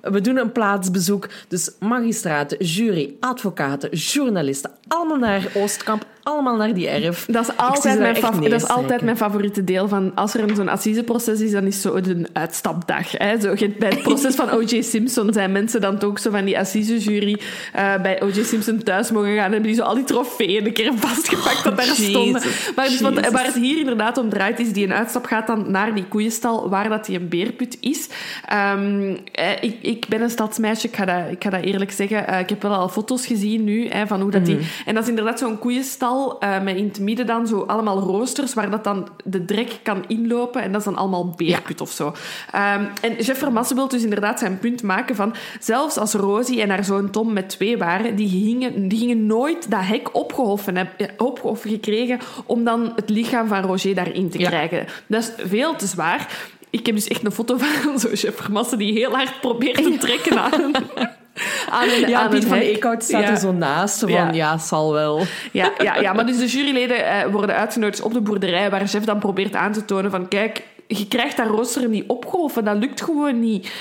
We doen een plaatsbezoek. Dus magistraten, jury, advocaten, journalisten, allemaal naar Oostkamp, allemaal naar die erf. Dat is altijd, mijn, dat is altijd mijn favoriete deel van als er zo'n assiseproces is, dan is zo een uitstapdag. Hè? Zo, bij het proces van O.J. Simpson zijn mensen dan ook zo van die assisejury uh, bij O.J. Simpson thuis mogen gaan en hebben die zo al die trofeeën een keer vastgepakt dat daar stonden. Maar dus wat, waar het hier inderdaad om draait, is die een uitstap gaat dan naar die koeienstal waar dat die een beerput is. Um, ik, ik ben een stadsmeisje, ik ga dat, ik ga dat eerlijk zeggen. Uh, ik heb wel al foto's gezien nu hè, van hoe dat die... Mm. En dat is inderdaad zo'n koeienstal uh, met in het midden dan zo allemaal roosters waar dat dan de drek kan inlopen. En dat is dan allemaal beerput ja. of zo. Um, en Jeff Vermassen wil dus inderdaad zijn punt maken van... Zelfs als Rosie en haar zoon Tom met twee waren, die gingen, die gingen nooit dat hek opgehoffen, hebben, opgehoffen gekregen om dan het lichaam van Roger daarin te ja. krijgen. Dat is veel te zwaar ik heb dus echt een foto van zo'n chef Vermassen die heel hard probeert te trekken aan een, aan een, ja, aan Piet van Eekhout staat ja. er zo naast. Van, ja. ja, zal wel. Ja, ja, ja, maar dus de juryleden uh, worden uitgenodigd op de boerderij waar chef dan probeert aan te tonen van kijk, je krijgt dat rooster niet opgehoven. Dat lukt gewoon niet.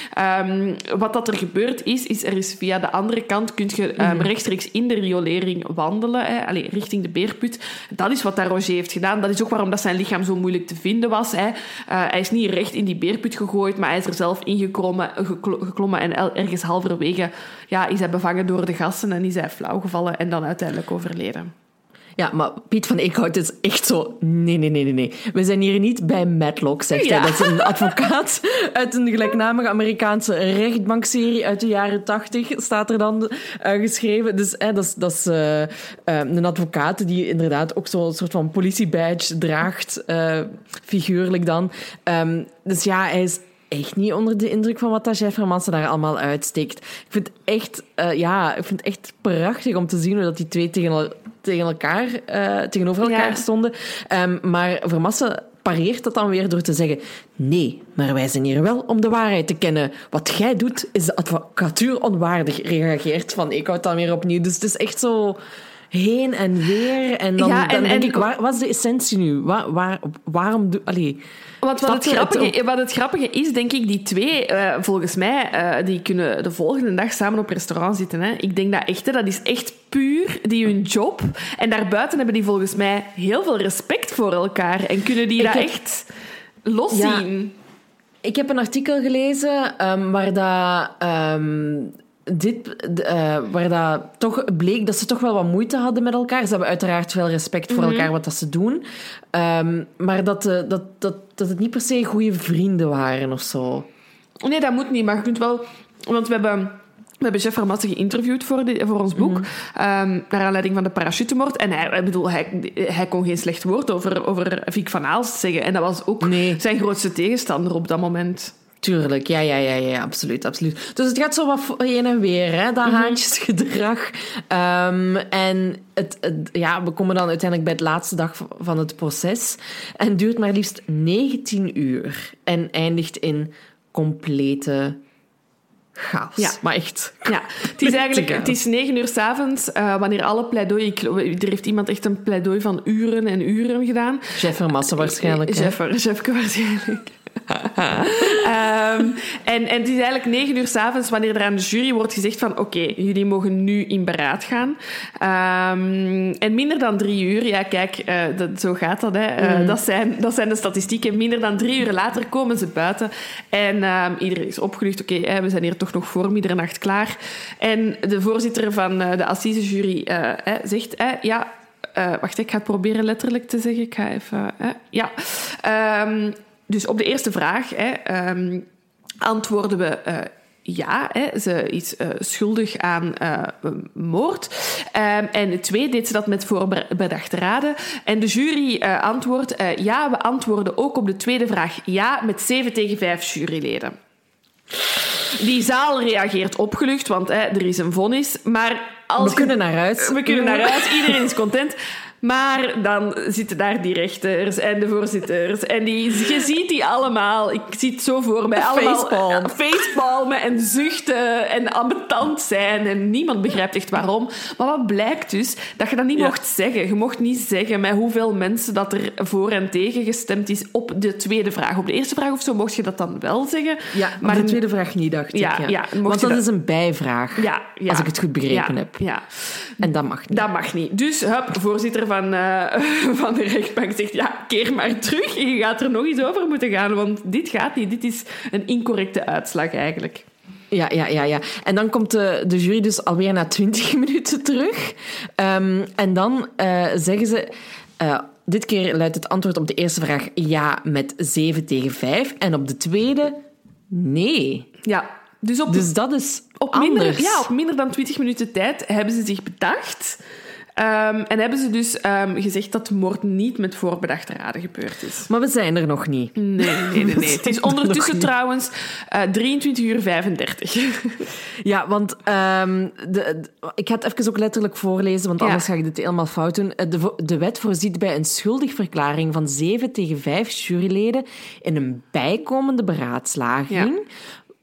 Um, wat dat er gebeurd is, is er is via de andere kant kun je um, rechtstreeks in de riolering wandelen, hè, allez, richting de beerput. Dat is wat dat Roger heeft gedaan. Dat is ook waarom dat zijn lichaam zo moeilijk te vinden was. Hè. Uh, hij is niet recht in die beerput gegooid, maar hij is er zelf ingeklommen geklommen en ergens halverwege ja, is hij bevangen door de gassen en is hij flauw gevallen en dan uiteindelijk overleden. Ja, maar Piet van Eekhout is echt zo... Nee, nee, nee, nee, nee. We zijn hier niet bij Matlock, zegt ja. hij. Dat is een advocaat uit een gelijknamige Amerikaanse rechtbankserie uit de jaren tachtig, staat er dan uh, geschreven. Dus eh, dat is, dat is uh, uh, een advocaat die inderdaad ook zo'n soort van politiebadge draagt, figuurlijk dan. Um, dus ja, hij is echt niet onder de indruk van wat dat Jeff Hermansen daar allemaal uitsteekt. Ik vind het echt, uh, ja, ik vind echt prachtig om te zien hoe dat die twee tegen, tegen elkaar, uh, tegenover elkaar ja. stonden. Um, maar Vermassen pareert dat dan weer door te zeggen: Nee, maar wij zijn hier wel om de waarheid te kennen. Wat jij doet, is de advocatuur onwaardig, reageert Van ik houd dan weer opnieuw. Dus het is echt zo heen en weer. En dan, ja, en, dan denk en, ik, waar, wat is de essentie nu? Waar, waar, waarom doe... Allee, wat, wat, het grappige, wat het grappige is, denk ik, die twee, uh, volgens mij, uh, die kunnen de volgende dag samen op restaurant zitten. Hè. Ik denk dat echt, dat is echt puur die hun job. En daarbuiten hebben die volgens mij heel veel respect voor elkaar. En kunnen die ik dat heb... echt loszien. Ja. Ik heb een artikel gelezen um, waar dat... Um, dit, uh, waar dat toch bleek dat ze toch wel wat moeite hadden met elkaar. Ze hebben uiteraard veel respect voor mm -hmm. elkaar wat dat ze doen. Um, maar dat, uh, dat, dat, dat het niet per se goede vrienden waren of zo. Nee, dat moet niet. Maar je kunt wel... Want we hebben... We hebben Jeff Vermassen geïnterviewd voor, de, voor ons boek, mm -hmm. um, naar aanleiding van de parachutemoord. En hij, ik bedoel, hij, hij kon geen slecht woord over, over Vic van Aalst zeggen. En dat was ook nee. zijn grootste tegenstander op dat moment. Tuurlijk, ja, ja, ja, ja, absoluut, absoluut. Dus het gaat zo wat heen en weer, hè, dat mm -hmm. haantjesgedrag. Um, en het, het, ja, we komen dan uiteindelijk bij de laatste dag van het proces. En het duurt maar liefst 19 uur. En eindigt in complete chaos. Ja. Maar echt. Ja, het is eigenlijk het is negen uur s'avonds, uh, wanneer alle pleidooi... Er heeft iemand echt een pleidooi van uren en uren gedaan. Jeffer Massa waarschijnlijk. Jeffer, Jeffke waarschijnlijk. Ehm, en, en het is eigenlijk negen uur s'avonds wanneer er aan de jury wordt gezegd van oké, jullie mogen nu in beraad gaan. Ehm, en minder dan drie uur, ja kijk, uh, dat, zo gaat dat. Hè. Uh, dat, zijn, dat zijn de statistieken. Minder dan drie uur later komen ze buiten. En um, iedereen is opgelucht. Oké, we zijn hier toch nog voor middernacht klaar. En de voorzitter van uh, de assisejury zegt, ja... wacht, ik ga het proberen letterlijk te zeggen. Ik ga even... ja. Um, dus op de eerste vraag hè, um, antwoorden we uh, ja, hè, ze is uh, schuldig aan uh, moord. Um, en twee deed ze dat met voorbedachte raden. En de jury antwoordt ja, we antwoorden ook op de tweede vraag ja met 7 tegen 5 juryleden. Die zaal reageert opgelucht, want hè, er is een vonnis. Maar als we kunnen naar huis. We kunnen naar huis, iedereen is content. Maar dan zitten daar die rechters en de voorzitters. En die, je ziet die allemaal. Ik zie het zo voor mij. Allemaal facepalmen en zuchten en ambetant zijn. En niemand begrijpt echt waarom. Maar wat blijkt dus? Dat je dat niet mocht zeggen. Je mocht niet zeggen met hoeveel mensen dat er voor en tegen gestemd is op de tweede vraag. Op de eerste vraag of zo mocht je dat dan wel zeggen. Ja, maar de tweede vraag niet, dacht ik. Ja, ja. Want dat, is een bijvraag. Ja, Als ik het goed begrepen heb. Ja. En dat mag niet. Dat mag niet. Dus, hup, voorzitter van, uh, van de rechtbank zegt, ja, keer maar terug. Je gaat er nog eens over moeten gaan, want dit gaat niet. Dit is een incorrecte uitslag eigenlijk. Ja, ja, ja, ja. En dan komt de, de jury dus alweer na twintig minuten terug. Um, en dan uh, zeggen ze... Uh, dit keer luidt het antwoord op de eerste vraag ja met 7 tegen 5. En op de tweede nee. Ja, dus, op, dus dat is op minder, ja, op minder dan 20 minuten tijd hebben ze zich bedacht Um, en hebben ze dus um, gezegd dat de moord niet met voorbedachte raden gebeurd is. Maar we zijn er nog niet. Nee, nee, nee. nee. Het is ondertussen trouwens uh, eh, 23 uur 35. ja, want um, de, ik ga het even ook letterlijk voorlezen, want anders ga ik dit helemaal fout doen. Eh, de, de wet voorziet bij een schuldigverklaring van 7 tegen 5 juryleden in een bijkomende beraadslaging. Ja.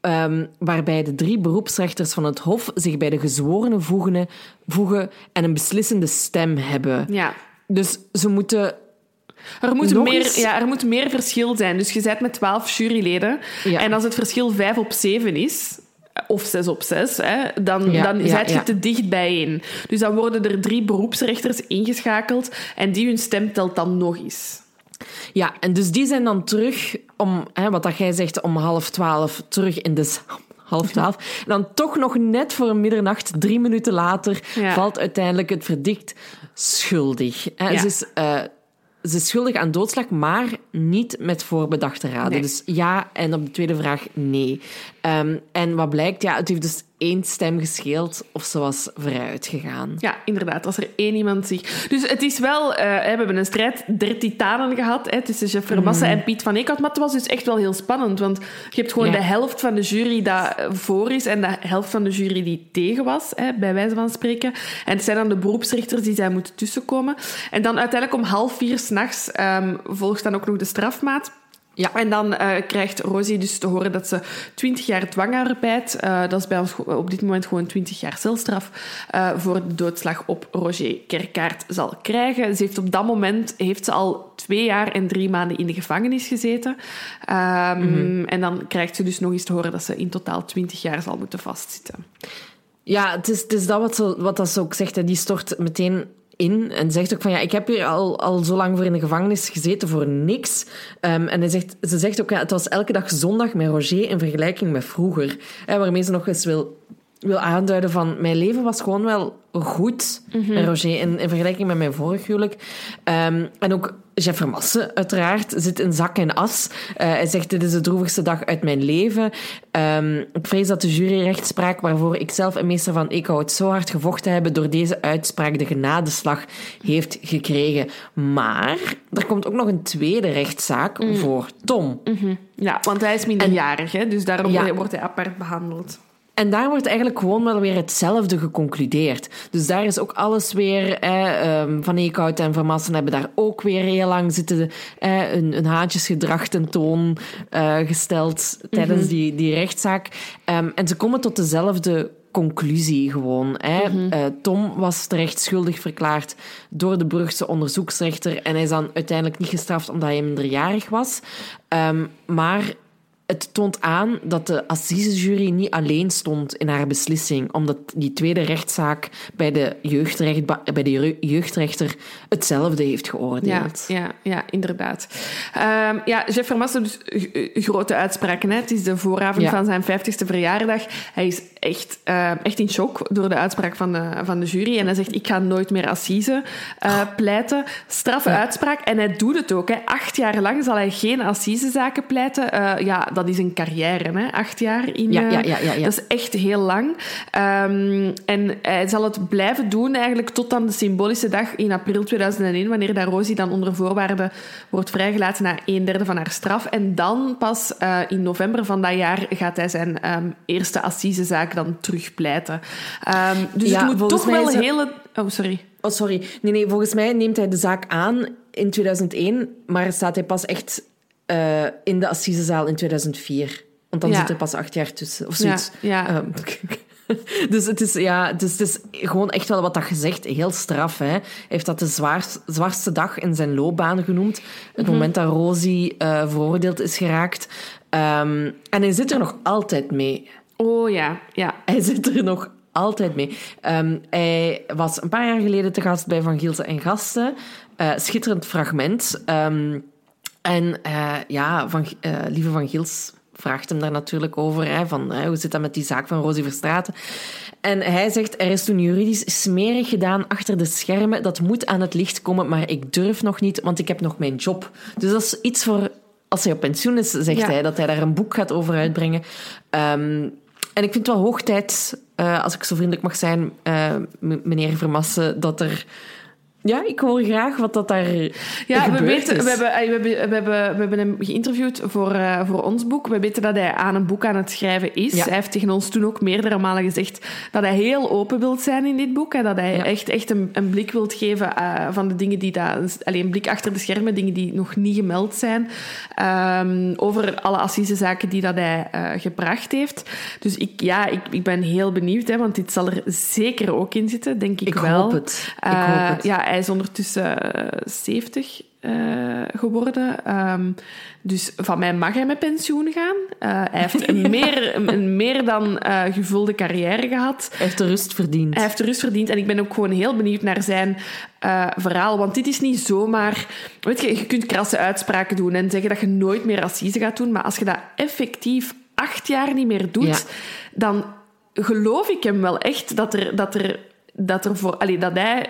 Um, waarbij de drie beroepsrechters van het Hof zich bij de gezworenen voegen, voegen en een beslissende stem hebben. Ja. Dus ze moeten er moet, meer, ja, er moet meer verschil zijn. Dus je zit met twaalf juryleden. Ja. En als het verschil vijf op zeven is, of zes op zes, hè, dan, ja, dan ja, je te dicht bijeen. Dus dan worden er drie beroepsrechters ingeschakeld en die hun stem telt dan nog eens. Ja, en dus die zijn dan terug om, hè, wat dat jij zegt, om half twaalf terug in de half twaalf. En dan toch nog net voor middernacht, drie minuten later, valt uiteindelijk het verdict schuldig. Hè. Ze, is, uh, ze is schuldig aan doodslag, maar niet met voorbedachte raden. Dus ja, en op de tweede vraag nee. Um, en wat blijkt, ja, het heeft dus één stem gescheeld of ze was vooruit gegaan. Ja, inderdaad. Als er één iemand zich... Dus het is wel... Uh, we hebben een strijd der titanen gehad hè, tussen Jeff Vermassen mm. en Piet van Eekhout. Maar het was dus echt wel heel spannend. Want je hebt gewoon de helft van de jury dat voor is en de helft van de jury die tegen was, hè, bij wijze van spreken. En het zijn dan de beroepsrichters die zijn moeten tussenkomen. En dan uiteindelijk om half vier s'nachts um, volgt dan ook nog de strafmaat. Ja, en dan uh, krijgt Rosie dus te horen dat ze 20 jaar dwangarbeid, uh, dat is bij ons op dit moment gewoon 20 jaar celstraf, uh, voor de doodslag op Roger Kerkaert zal krijgen. Ze heeft op dat moment heeft ze al twee jaar en drie maanden in de gevangenis gezeten. Um, mm-hmm. En dan krijgt ze dus nog eens te horen dat ze in totaal 20 jaar zal moeten vastzitten. Ja, het is, het is dat wat, ze, wat dat ze ook zegt. Hè. Die stort meteen in en zegt ook van ja, ik heb hier al, al zo lang voor in de gevangenis gezeten voor niks. Um, en hij zegt, ze zegt ook ja, het was elke dag zondag met Roger in vergelijking met vroeger. Hè, waarmee ze nog eens wil, wil aanduiden van mijn leven was gewoon wel goed mm met Roger in, in vergelijking met mijn vorig huwelijk. Um, en ook Jeff Vermassen, uiteraard, zit in zak en as. Uh, hij zegt, dit is de droevigste dag uit mijn leven. Um, ik vrees dat de juryrechtspraak, waarvoor ik zelf en meester van Eekhout zo hard gevochten hebben, door deze uitspraak de genadeslag heeft gekregen. Maar er komt ook nog een tweede rechtszaak mm. voor Tom. Mm -hmm. Ja, want hij is minderjarig, hè, dus daarom wordt hij apart behandeld. En daar wordt eigenlijk gewoon wel weer hetzelfde geconcludeerd. Dus daar is ook alles weer... Eh, van Eekhout en Van Massen hebben daar ook weer heel lang zitten... Eh, een, een haantjesgedrag tentoon uh, gesteld tijdens mhm. die, die rechtszaak. Um, en ze komen tot dezelfde conclusie gewoon. Hè. Mm Tom was terecht schuldig verklaard door de Brugse onderzoeksrechter en hij is dan uiteindelijk niet gestraft omdat hij minderjarig was. Um, maar het toont aan dat de assisejury niet alleen stond in haar beslissing, omdat die tweede rechtszaak bij de, jeugdrecht, bij de jeugdrechter hetzelfde heeft geoordeeld. Ja, ja, ja inderdaad. Um, ja, Jeff Vermassen dus grote uitspraken. Hè. Het is de vooravond van zijn 50ste verjaardag. Hij is echt, uh, echt in shock door de uitspraak van de, van de jury. En hij zegt, ik ga nooit meer assise uh, pleiten. Straffe uitspraak. En hij doet het ook. Hè. Acht jaar lang zal hij geen assisezaken pleiten. Uh, ja, dat is een carrière, hè? acht jaar in. Ja, ja, ja, ja, Dat is echt heel lang. Um, en hij zal het blijven doen eigenlijk tot aan de symbolische dag in april 2001, wanneer dat Rosie dan onder voorwaarden wordt vrijgelaten na een derde van haar straf. En dan pas in november van dat jaar gaat hij zijn um, eerste assisezaak dan terugpleiten. Um, dus ja, het moet toch wel een hele... Oh, sorry. Oh, sorry. Nee, nee, volgens mij neemt hij de zaak aan in 2001, maar staat hij pas echt uh, in de Assisezaal in 2004. Want dan zit er pas acht jaar tussen, of zoiets. Ja, ja. Um, dus het is, ja, dus het is gewoon echt wel wat dat gezegd, heel straf. Hè. Hij heeft dat de zwaarst, zwaarste dag in zijn loopbaan genoemd. Het mm -hmm. moment dat Rosie uh, veroordeeld is geraakt. Um, en hij zit er nog altijd mee. Oh ja, ja. Hij zit er nog altijd mee. Um, hij was een paar jaar geleden te gast bij Van Gielse en Gasten. Uh, schitterend fragment. Um, en uh, ja, van, uh, Lieve van Gils vraagt hem daar natuurlijk over. Hè, van, hè, hoe zit dat met die zaak van Rosie Verstraeten? En hij zegt, er is toen juridisch smerig gedaan achter de schermen. Dat moet aan het licht komen, maar ik durf nog niet, want ik heb nog mijn job. Dus dat is iets voor... Als hij op pensioen is, zegt hij, dat hij daar een boek gaat over uitbrengen. Um, en ik vind het wel hoog tijd, uh, als ik zo vriendelijk mag zijn, meneer Vermassen, dat er ja, ik hoor graag wat dat daar ja, we weten, We hebben, we, hebben, we, hebben, we hebben hem geïnterviewd voor, uh, voor ons boek. We weten dat hij aan een boek aan het schrijven is. Hij heeft tegen ons toen ook meerdere malen gezegd dat hij heel open wilt zijn in dit boek. En dat hij echt, echt een, een blik wilt geven uh, van de dingen die... Dat, alleen een blik achter de schermen, dingen die nog niet gemeld zijn. Um, over alle assisezaken die dat hij uh, gebracht heeft. Dus ik, ja, ik, ik ben heel benieuwd, hè, want dit zal er zeker ook in zitten, denk ik, ik wel. Hoop het. Ik hoop het. Ja, hij is ondertussen 70 uh, eh, geworden. Um, dus van mij mag hij met pensioen gaan. Uh, hij heeft een meer, een meer dan uh, gevulde carrière gehad. Hij heeft de rust verdiend. Hij heeft de rust verdiend. En ik ben ook gewoon heel benieuwd naar zijn verhaal. Want dit is niet zomaar... Weet je, je kunt krasse uitspraken doen en zeggen dat je nooit meer assise gaat doen. Maar als je dat effectief acht jaar niet meer doet, ja. dan geloof ik hem wel echt dat er... Dat er dat, er voor, allee, dat hij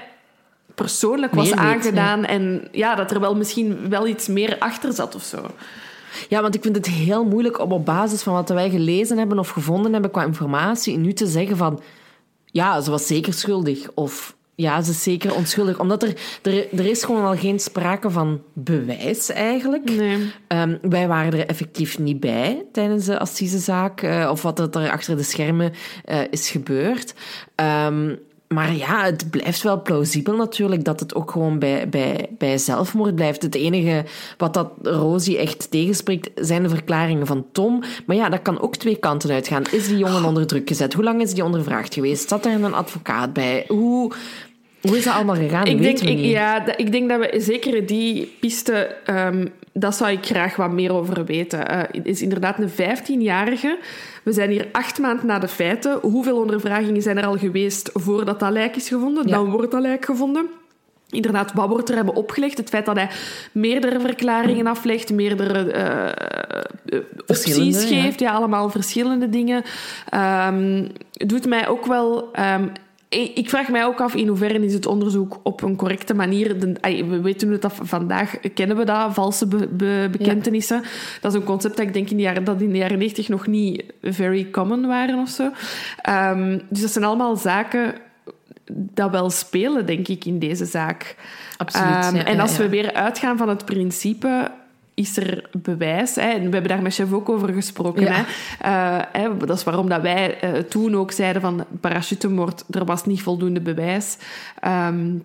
persoonlijk was aangedaan. En ja, dat er wel misschien wel iets meer achter zat of zo. Ja, want ik vind het heel moeilijk om op basis van wat wij gelezen hebben of gevonden hebben qua informatie, nu te zeggen van ja, ze was zeker schuldig. Of ja, ze is zeker onschuldig. Omdat er, er, er is gewoon al geen sprake van bewijs eigenlijk. Nee. Um, wij waren er effectief niet bij tijdens de assisezaak. Uh, of wat er achter de schermen uh, is gebeurd. Um, maar ja, het blijft wel plausibel natuurlijk dat het ook gewoon bij, bij, bij zelfmoord blijft. Het enige wat dat Rosie echt tegenspreekt zijn de verklaringen van Tom. Maar ja, dat kan ook twee kanten uitgaan. Is die jongen onder druk gezet? Hoe lang is die ondervraagd geweest? Zat er een advocaat bij? Hoe, hoe is dat allemaal gegaan? Ik denk, ik, ja, ik denk dat we zeker die piste, um, dat zou ik graag wat meer over weten. Uh, is inderdaad een 15-jarige. We zijn hier acht maanden na de feiten. Hoeveel ondervragingen zijn er al geweest voordat dat lijk is gevonden? Ja. Dan wordt dat lijk gevonden. Inderdaad, wat wordt er hebben opgelegd? Het feit dat hij meerdere verklaringen aflegt, meerdere uh, opties geeft, ja. ja. allemaal verschillende dingen, um, doet mij ook wel um, ik vraag mij ook af in hoeverre is het onderzoek op een correcte manier. We weten het af, vandaag kennen we dat, valse be, be, bekentenissen. Ja. Dat is een concept dat ik denk in de jaren, dat in de jaren 90 nog niet very common waren of zo. Um, dus dat zijn allemaal zaken dat wel spelen, denk ik, in deze zaak. Absoluut. Um, ja, en als ja, we weer uitgaan van het principe is er bewijs? Hè? En we hebben daar met chef ook over gesproken. Hè? Uh, hè? Dat is waarom dat wij uh, toen ook zeiden van parachutemoord, er was niet voldoende bewijs. Um,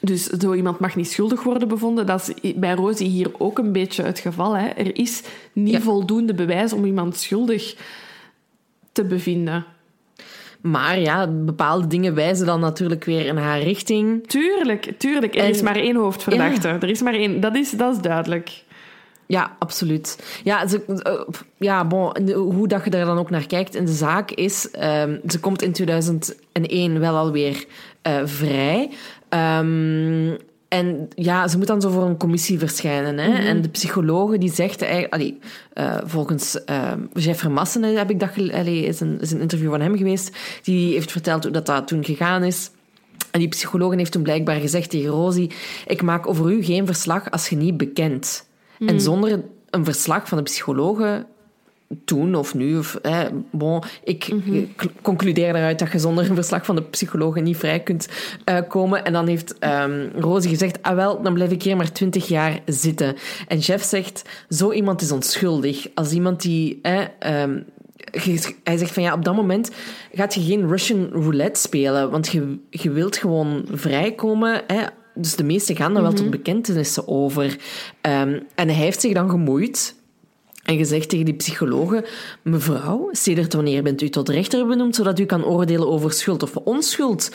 dus zo iemand mag niet schuldig worden bevonden. Dat is bij Rosie hier ook een beetje het geval. Hè? Er is niet voldoende bewijs om iemand schuldig te bevinden. Maar ja, bepaalde dingen wijzen dan natuurlijk weer in haar richting. Tuurlijk, tuurlijk. Er is maar één hoofdverdachte. Er is maar één. Dat is, dat is duidelijk. Ja, absoluut. Ja, ze, uh, ja bon, hoe dat je daar dan ook naar kijkt in de zaak is... Um, ze komt in 2001 wel alweer uh, vrij. Um, en ja, ze moet dan zo voor een commissie verschijnen. Hè? Mm -hmm. En de psychologe die zegt... Allee, uh, volgens uh, Jeff Massen heb ik dat... Allee, is, een, is een interview van hem geweest. Die heeft verteld hoe dat, dat toen gegaan is. En die psycholoog heeft toen blijkbaar gezegd tegen Rosie... Ik maak over u geen verslag als je niet bekent. Mm. En zonder een verslag van de psychologe toen of nu. Of, bon, ik mm -hmm. concludeer daaruit dat je zonder een verslag van de psycholoog niet vrij kunt uh, komen. En dan heeft um, Rosie gezegd, ah wel, dan blijf ik hier maar twintig jaar zitten. En chef zegt, zo iemand is onschuldig. Als iemand die... Eh, um, hij zegt van ja, op dat moment gaat je geen Russian roulette spelen, want je, je wilt gewoon vrijkomen. Hè? Dus de meesten gaan er wel mm -hmm. tot bekentenissen over. Um, en hij heeft zich dan gemoeid en gezegd tegen die psychologe: Mevrouw, sedert wanneer bent u tot rechter benoemd zodat u kan oordelen over schuld of onschuld?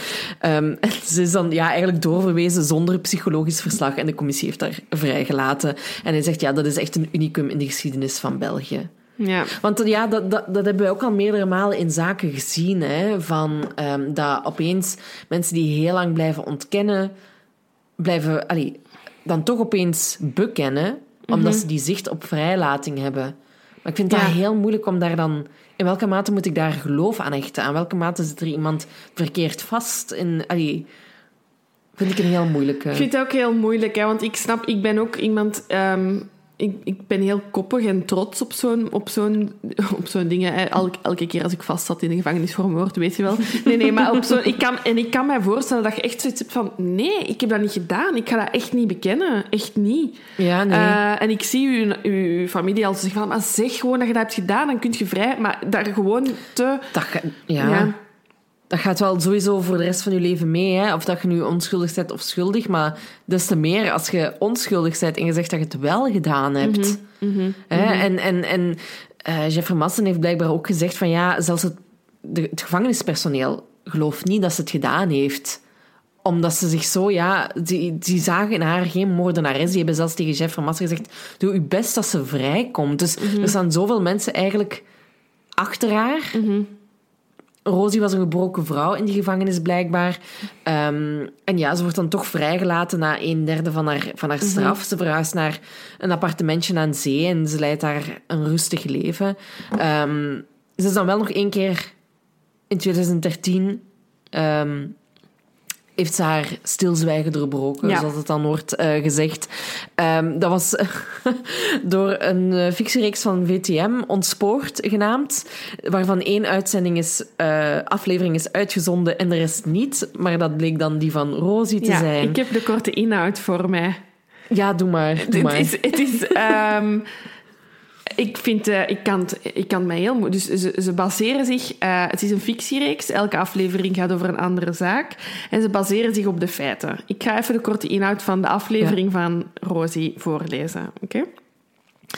Um, en ze is dan ja, eigenlijk doorverwezen zonder psychologisch verslag en de commissie heeft haar vrijgelaten. En hij zegt: Ja, dat is echt een unicum in de geschiedenis van België. Ja. Want ja, dat, dat, dat hebben we ook al meerdere malen in zaken gezien. Hè, van um, dat opeens mensen die heel lang blijven ontkennen, blijven, allee, dan toch opeens bekennen omdat ze die zicht op vrijlating hebben. Maar ik vind dat ja. heel moeilijk om daar dan... In welke mate moet ik daar geloof aan hechten? Aan welke mate zit er iemand verkeerd vast? In, allee, vind ik een heel moeilijke... Ik vind het ook heel moeilijk, hè, want ik snap... Ik ben ook iemand... Um, ik, ik ben heel koppig en trots op zo'n, op zo'n, op zo'n dingen. Elke, elke keer als ik vast zat in de gevangenis voor moord, weet je wel. Nee, nee, maar op zo'n... Ik kan, en ik kan mij voorstellen dat je echt zoiets hebt van... Nee, ik heb dat niet gedaan. Ik ga dat echt niet bekennen. Echt niet. Ja, nee. Uh, en ik zie uw, uw familie al zeggen van... Maar zeg gewoon dat je dat hebt gedaan, dan kun je vrij... Maar daar gewoon te... Dat, ja. ja dat gaat wel sowieso voor de rest van je leven mee. Hè? Of dat je nu onschuldig bent of schuldig. Maar des te meer als je onschuldig bent en je zegt dat je het wel gedaan hebt. Mm -hmm, hè? -hmm. En, en, en uh, Jeffrey Massen heeft blijkbaar ook gezegd van ja, zelfs het, de, het gevangenispersoneel gelooft niet dat ze het gedaan heeft omdat ze zich zo, ja, die, die zagen in haar geen moordenares. Die hebben zelfs tegen Jeffrey Massen gezegd: Doe je best dat ze vrijkomt. Dus er staan zoveel mensen eigenlijk achter haar. Mhm. Rosie was een gebroken vrouw in die gevangenis, blijkbaar. Um, en ja, ze wordt dan toch vrijgelaten na een derde van haar, van haar straf. Mm -hmm. Ze verhuist naar een appartementje aan zee en ze leidt daar een rustig leven. Um, ze is dan wel nog één keer in 2013... Um, heeft ze haar stilzwijgen doorbroken, ja. zoals het dan wordt uh, gezegd. Um, dat was door een uh, fictiereeks van VTM, Ontspoord genaamd, waarvan één uitzending is, uh, aflevering is uitgezonden en de rest niet. Maar dat bleek dan die van Rosie te ja, zijn. ik heb de korte inhoud voor mij. Ja, doe maar. Doe maar. Het is... Het is um, ik vind, uh, ik kan het, ik kan mij heel moeilijk. Dus ze, ze baseren zich, uh, het is een fictiereeks. Elke aflevering gaat over een andere zaak. En ze baseren zich op de feiten. Ik ga even de korte inhoud van de aflevering ja. van Rosie voorlezen. Oké? Okay?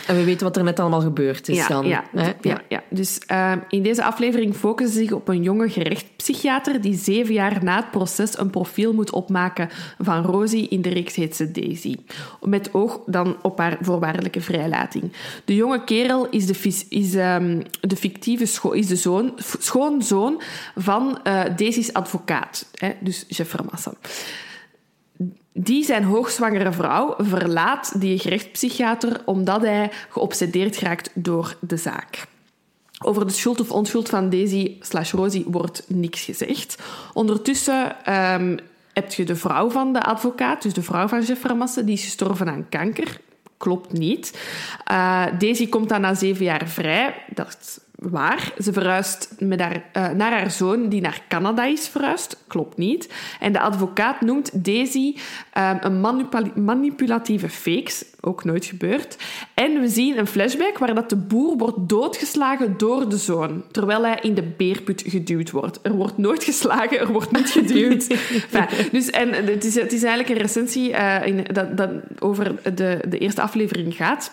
En we weten wat er net allemaal gebeurd is ja, dan. Ja, ja, ja, ja. dus uh, in deze aflevering focussen ze zich op een jonge gerechtspsychiater die zeven jaar na het proces een profiel moet opmaken van Rosie in de reeks heet ze Daisy. Met oog dan op haar voorwaardelijke vrijlating. De jonge kerel is de, is, um, de fictieve scho is de zoon, schoonzoon van uh, Daisy's advocaat, hè, dus Jeff Vermassen die zijn hoogzwangere vrouw verlaat die gerechtspsychiater omdat hij geobsedeerd raakt door de zaak. Over de schuld of onschuld van Daisy slash Rosie wordt niks gezegd. Ondertussen um, heb je de vrouw van de advocaat, dus de vrouw van Jeff Vermassen, die is gestorven aan kanker. Klopt niet. Uh, Daisy komt dan na zeven jaar vrij. Dat waar. Ze verhuist met haar, uh, naar haar zoon, die naar Canada is verhuisd. Klopt niet. En de advocaat noemt Daisy um, een manipulatieve fakes. Ook nooit gebeurd. En we zien een flashback waar dat de boer wordt doodgeslagen door de zoon. Terwijl hij in de beerput geduwd wordt. Er wordt nooit geslagen, er wordt niet geduwd. enfin, dus, en het is, het is eigenlijk een recensie uh, in, dat, dat over de, de eerste aflevering gaat.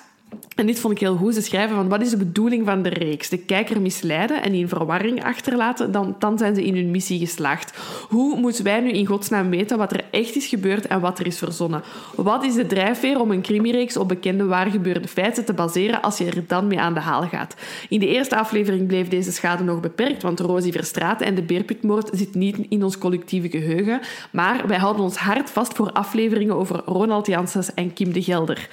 En dit vond ik heel goed. Ze schrijven van wat is de bedoeling van de reeks? De kijker misleiden en in verwarring achterlaten, dan, dan zijn ze in hun missie geslaagd. Hoe moeten wij nu in godsnaam weten wat er echt is gebeurd en wat er is verzonnen? Wat is de drijfveer om een crimireeks op bekende waargebeurde feiten te baseren als je er dan mee aan de haal gaat? In de eerste aflevering bleef deze schade nog beperkt, want Rosie Verstraeten en de Beerputmoord zit niet in ons collectieve geheugen, maar wij houden ons hard vast voor afleveringen over Ronald Janssens en Kim de Gelder.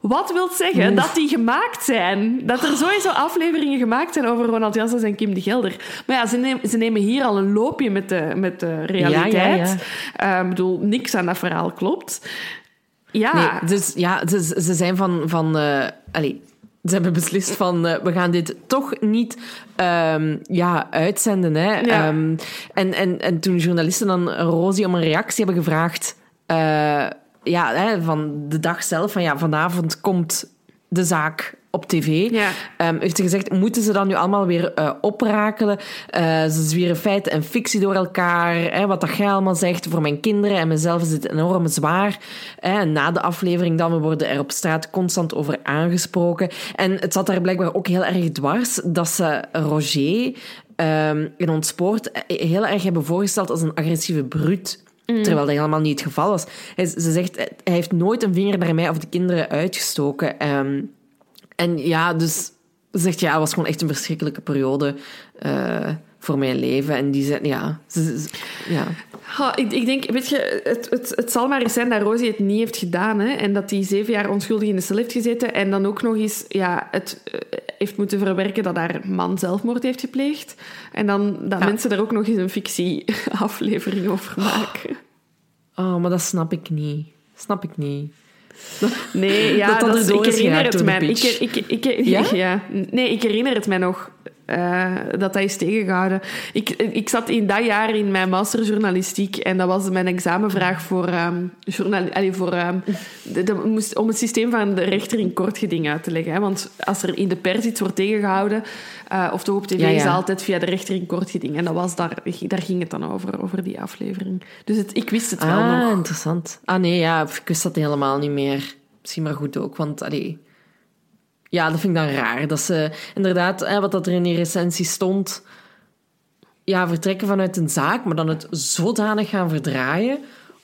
Wat wil zeggen dat die gemaakt zijn. Dat er sowieso afleveringen gemaakt zijn over Ronald Janssens en Kim de Gelder. Maar ja, ze nemen, ze nemen hier al een loopje met de, met de realiteit. Ja, uh, bedoel, niks aan dat verhaal klopt. Ja. Nee, dus ja, ze, ze zijn van... van uh, allez, ze hebben beslist van, uh, we gaan dit toch niet um, ja, uitzenden. Hè. Um, en, en, en toen journalisten dan Rosie om een reactie hebben gevraagd... Ja, hè, van de dag zelf, van ja, vanavond komt de zaak op tv. Ja. Um, heeft ze gezegd, moeten ze dan nu allemaal weer uh, oprakelen? Uh, ze zwieren feiten en fictie door elkaar. Hè, wat dat jij allemaal zegt, voor mijn kinderen en mezelf is het enorm zwaar. Hè, na de aflevering dan, we worden er op straat constant over aangesproken. En het zat daar blijkbaar ook heel erg dwars dat ze Roger um, in ons sport heel erg hebben voorgesteld als een agressieve bruut. Mm. Terwijl dat helemaal niet het geval was. Hij, ze zegt, hij heeft nooit een vinger naar mij of de kinderen uitgestoken. Um, en ja, dus ze zegt, ja, het was gewoon echt een verschrikkelijke periode uh, voor mijn leven. En die zei, ja... Ze, ja. Ik, ik, denk, weet je, het, het, het zal maar eens zijn dat Rosie het niet heeft gedaan. Hè, en dat hij zeven jaar onschuldig in de cel heeft gezeten. En dan ook nog eens ja, het uh, heeft moeten verwerken dat haar man zelfmoord heeft gepleegd. En dan dat ja. mensen er ook nog eens een fictieaflevering over maken. Oh, maar dat snap ik niet. Snap ik niet. Nee, ja, dat, dat, dat ik herinner het mij. Ik, ik, ik, ja? ja? Nee, ik herinner het mij nog. Uh, dat dat is tegengehouden. Ik, ik zat in dat jaar in mijn masterjournalistiek en dat was mijn examenvraag voor, um, journal, allee, voor um, de, de, moest, om het systeem van de rechter in kort geding uit te leggen. Hè. Want als er in de pers iets wordt tegengehouden, uh, of toch op tv, ja, ja. is altijd via de rechter in kort geding. En dat was daar, daar ging het dan over, over die aflevering. Dus het, ik wist het wel ah, nog. interessant. Ah nee, ja, ik wist dat helemaal niet meer. Misschien maar goed ook, want allee, ja, dat vind ik dan raar. Dat ze inderdaad, hè, wat dat er in die recensie stond, ja, vertrekken vanuit een zaak, maar dan het zodanig gaan verdraaien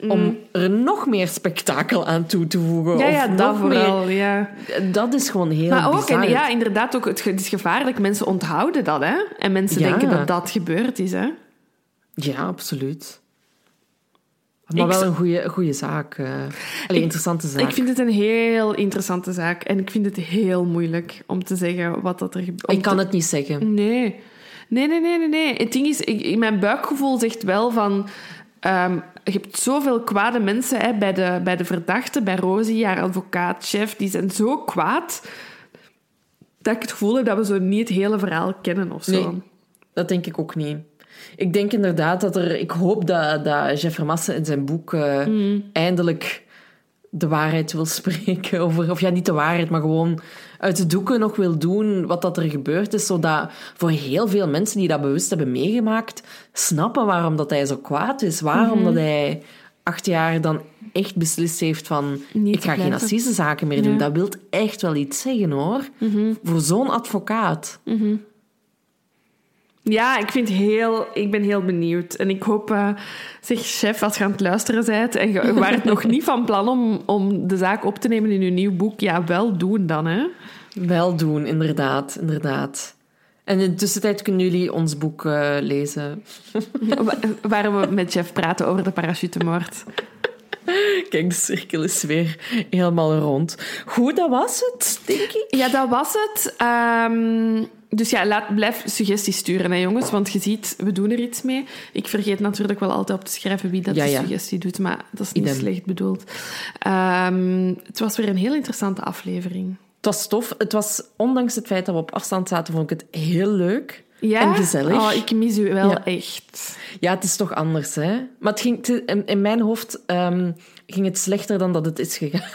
om mm. er nog meer spektakel aan toe te voegen. Ja, ja of dat vooral, meer... ja. Dat is gewoon heel Maar ook, en, ja, inderdaad, ook, het is gevaarlijk. Mensen onthouden dat, hè. En mensen ja. denken dat dat gebeurd is, hè. Ja, absoluut. Maar wel een goede, goede zaak. Uh, Allee, interessante zaak. Ik vind het een heel interessante zaak. En ik vind het heel moeilijk om te zeggen wat dat er gebeurt. Ik kan te... het niet zeggen. Nee. Nee, nee, nee, nee. nee. Het ding is, ik, mijn buikgevoel zegt wel van... Um, je hebt zoveel kwade mensen hè, bij, de, bij de verdachte, bij Rosie, haar advocaat, chef. Die zijn zo kwaad dat ik het gevoel heb dat we zo niet het hele verhaal kennen of zo. Nee, dat denk ik ook niet. Ik denk inderdaad dat er... Ik hoop dat, dat Jeff Vermassen in zijn boek uh, mm. eindelijk de waarheid wil spreken. Over, of ja, niet de waarheid, maar gewoon uit de doeken nog wil doen wat dat er gebeurd is. Zodat voor heel veel mensen die dat bewust hebben meegemaakt, snappen waarom dat hij zo kwaad is. Waarom mm -hmm. dat hij acht jaar dan echt beslist heeft van... Niet ik ga geen assisezaken meer doen. Ja. Dat wil echt wel iets zeggen, hoor. Mm -hmm. Voor zo'n advocaat. -hmm. Ja, ik, vind heel, ik ben heel benieuwd. En ik hoop, uh, zeg chef, als je aan het luisteren bent en je waart nog niet van plan om, om de zaak op te nemen in je nieuw boek, ja, wel doen dan, hè? Wel doen, inderdaad, inderdaad. En in de tussentijd kunnen jullie ons boek uh, lezen. Waar we met Jeff praten over de parachutemoord. Kijk, de cirkel is weer helemaal rond. Goed, dat was het, denk ik. Ja, dat was het. Um, dus ja, laat, blijf suggesties sturen, hè, jongens. Want je ziet, we doen er iets mee. Ik vergeet natuurlijk wel altijd op te schrijven wie dat ja, de suggestie doet. Maar dat is niet Idem. slecht bedoeld. Um, het was weer een heel interessante aflevering. Het was tof. Het was, ondanks het feit dat we op afstand zaten, vond ik het heel leuk. Ja? En gezellig. Oh, ik mis u wel Ja. echt. Ja, het is toch anders, hè? Maar het ging, in mijn hoofd ehm, ging het slechter dan dat het is gegaan.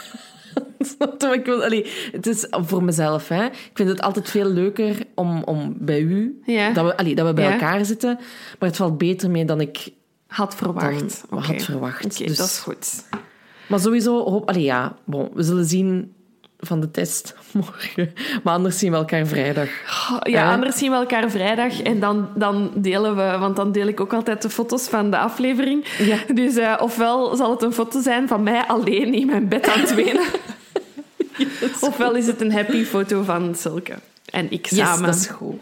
Ik wil, allee, het is voor mezelf, hè? Ik vind het altijd veel leuker om, om bij u, Ja. dat, we, allee, dat we bij Ja. elkaar zitten. Maar het valt beter mee dan ik Had verwacht. Dan had verwacht. Oké, Dus- dat is goed. Maar sowieso, hoop, allee, ja, bon, we zullen zien van de test morgen. Maar anders zien we elkaar vrijdag. Ja, Eh? anders zien we elkaar vrijdag en dan, dan delen we, want dan deel ik ook altijd de foto's van de aflevering. Ja. Dus eh, ofwel zal het een foto zijn van mij alleen in mijn bed aan het wenen. Ofwel is het een happy foto van Silke en ik Yes, samen. dat is goed.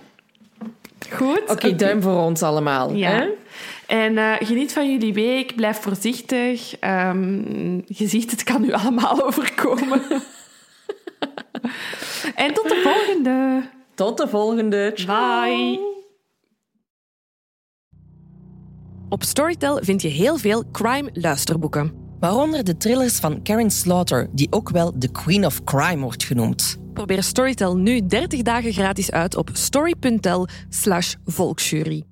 Goed? Oké, duim voor ons allemaal. Ja. Hè? En eh, geniet van jullie week, blijf voorzichtig. Ehm, je ziet, het kan u allemaal overkomen. en tot de volgende. Tot de volgende. Bye. Op Storytel vind je heel veel crime-luisterboeken. Waaronder de thrillers van Karen Slaughter, die ook wel de Queen of Crime wordt genoemd. Probeer Storytel nu 30 dagen gratis uit op story.tel slash volksjury.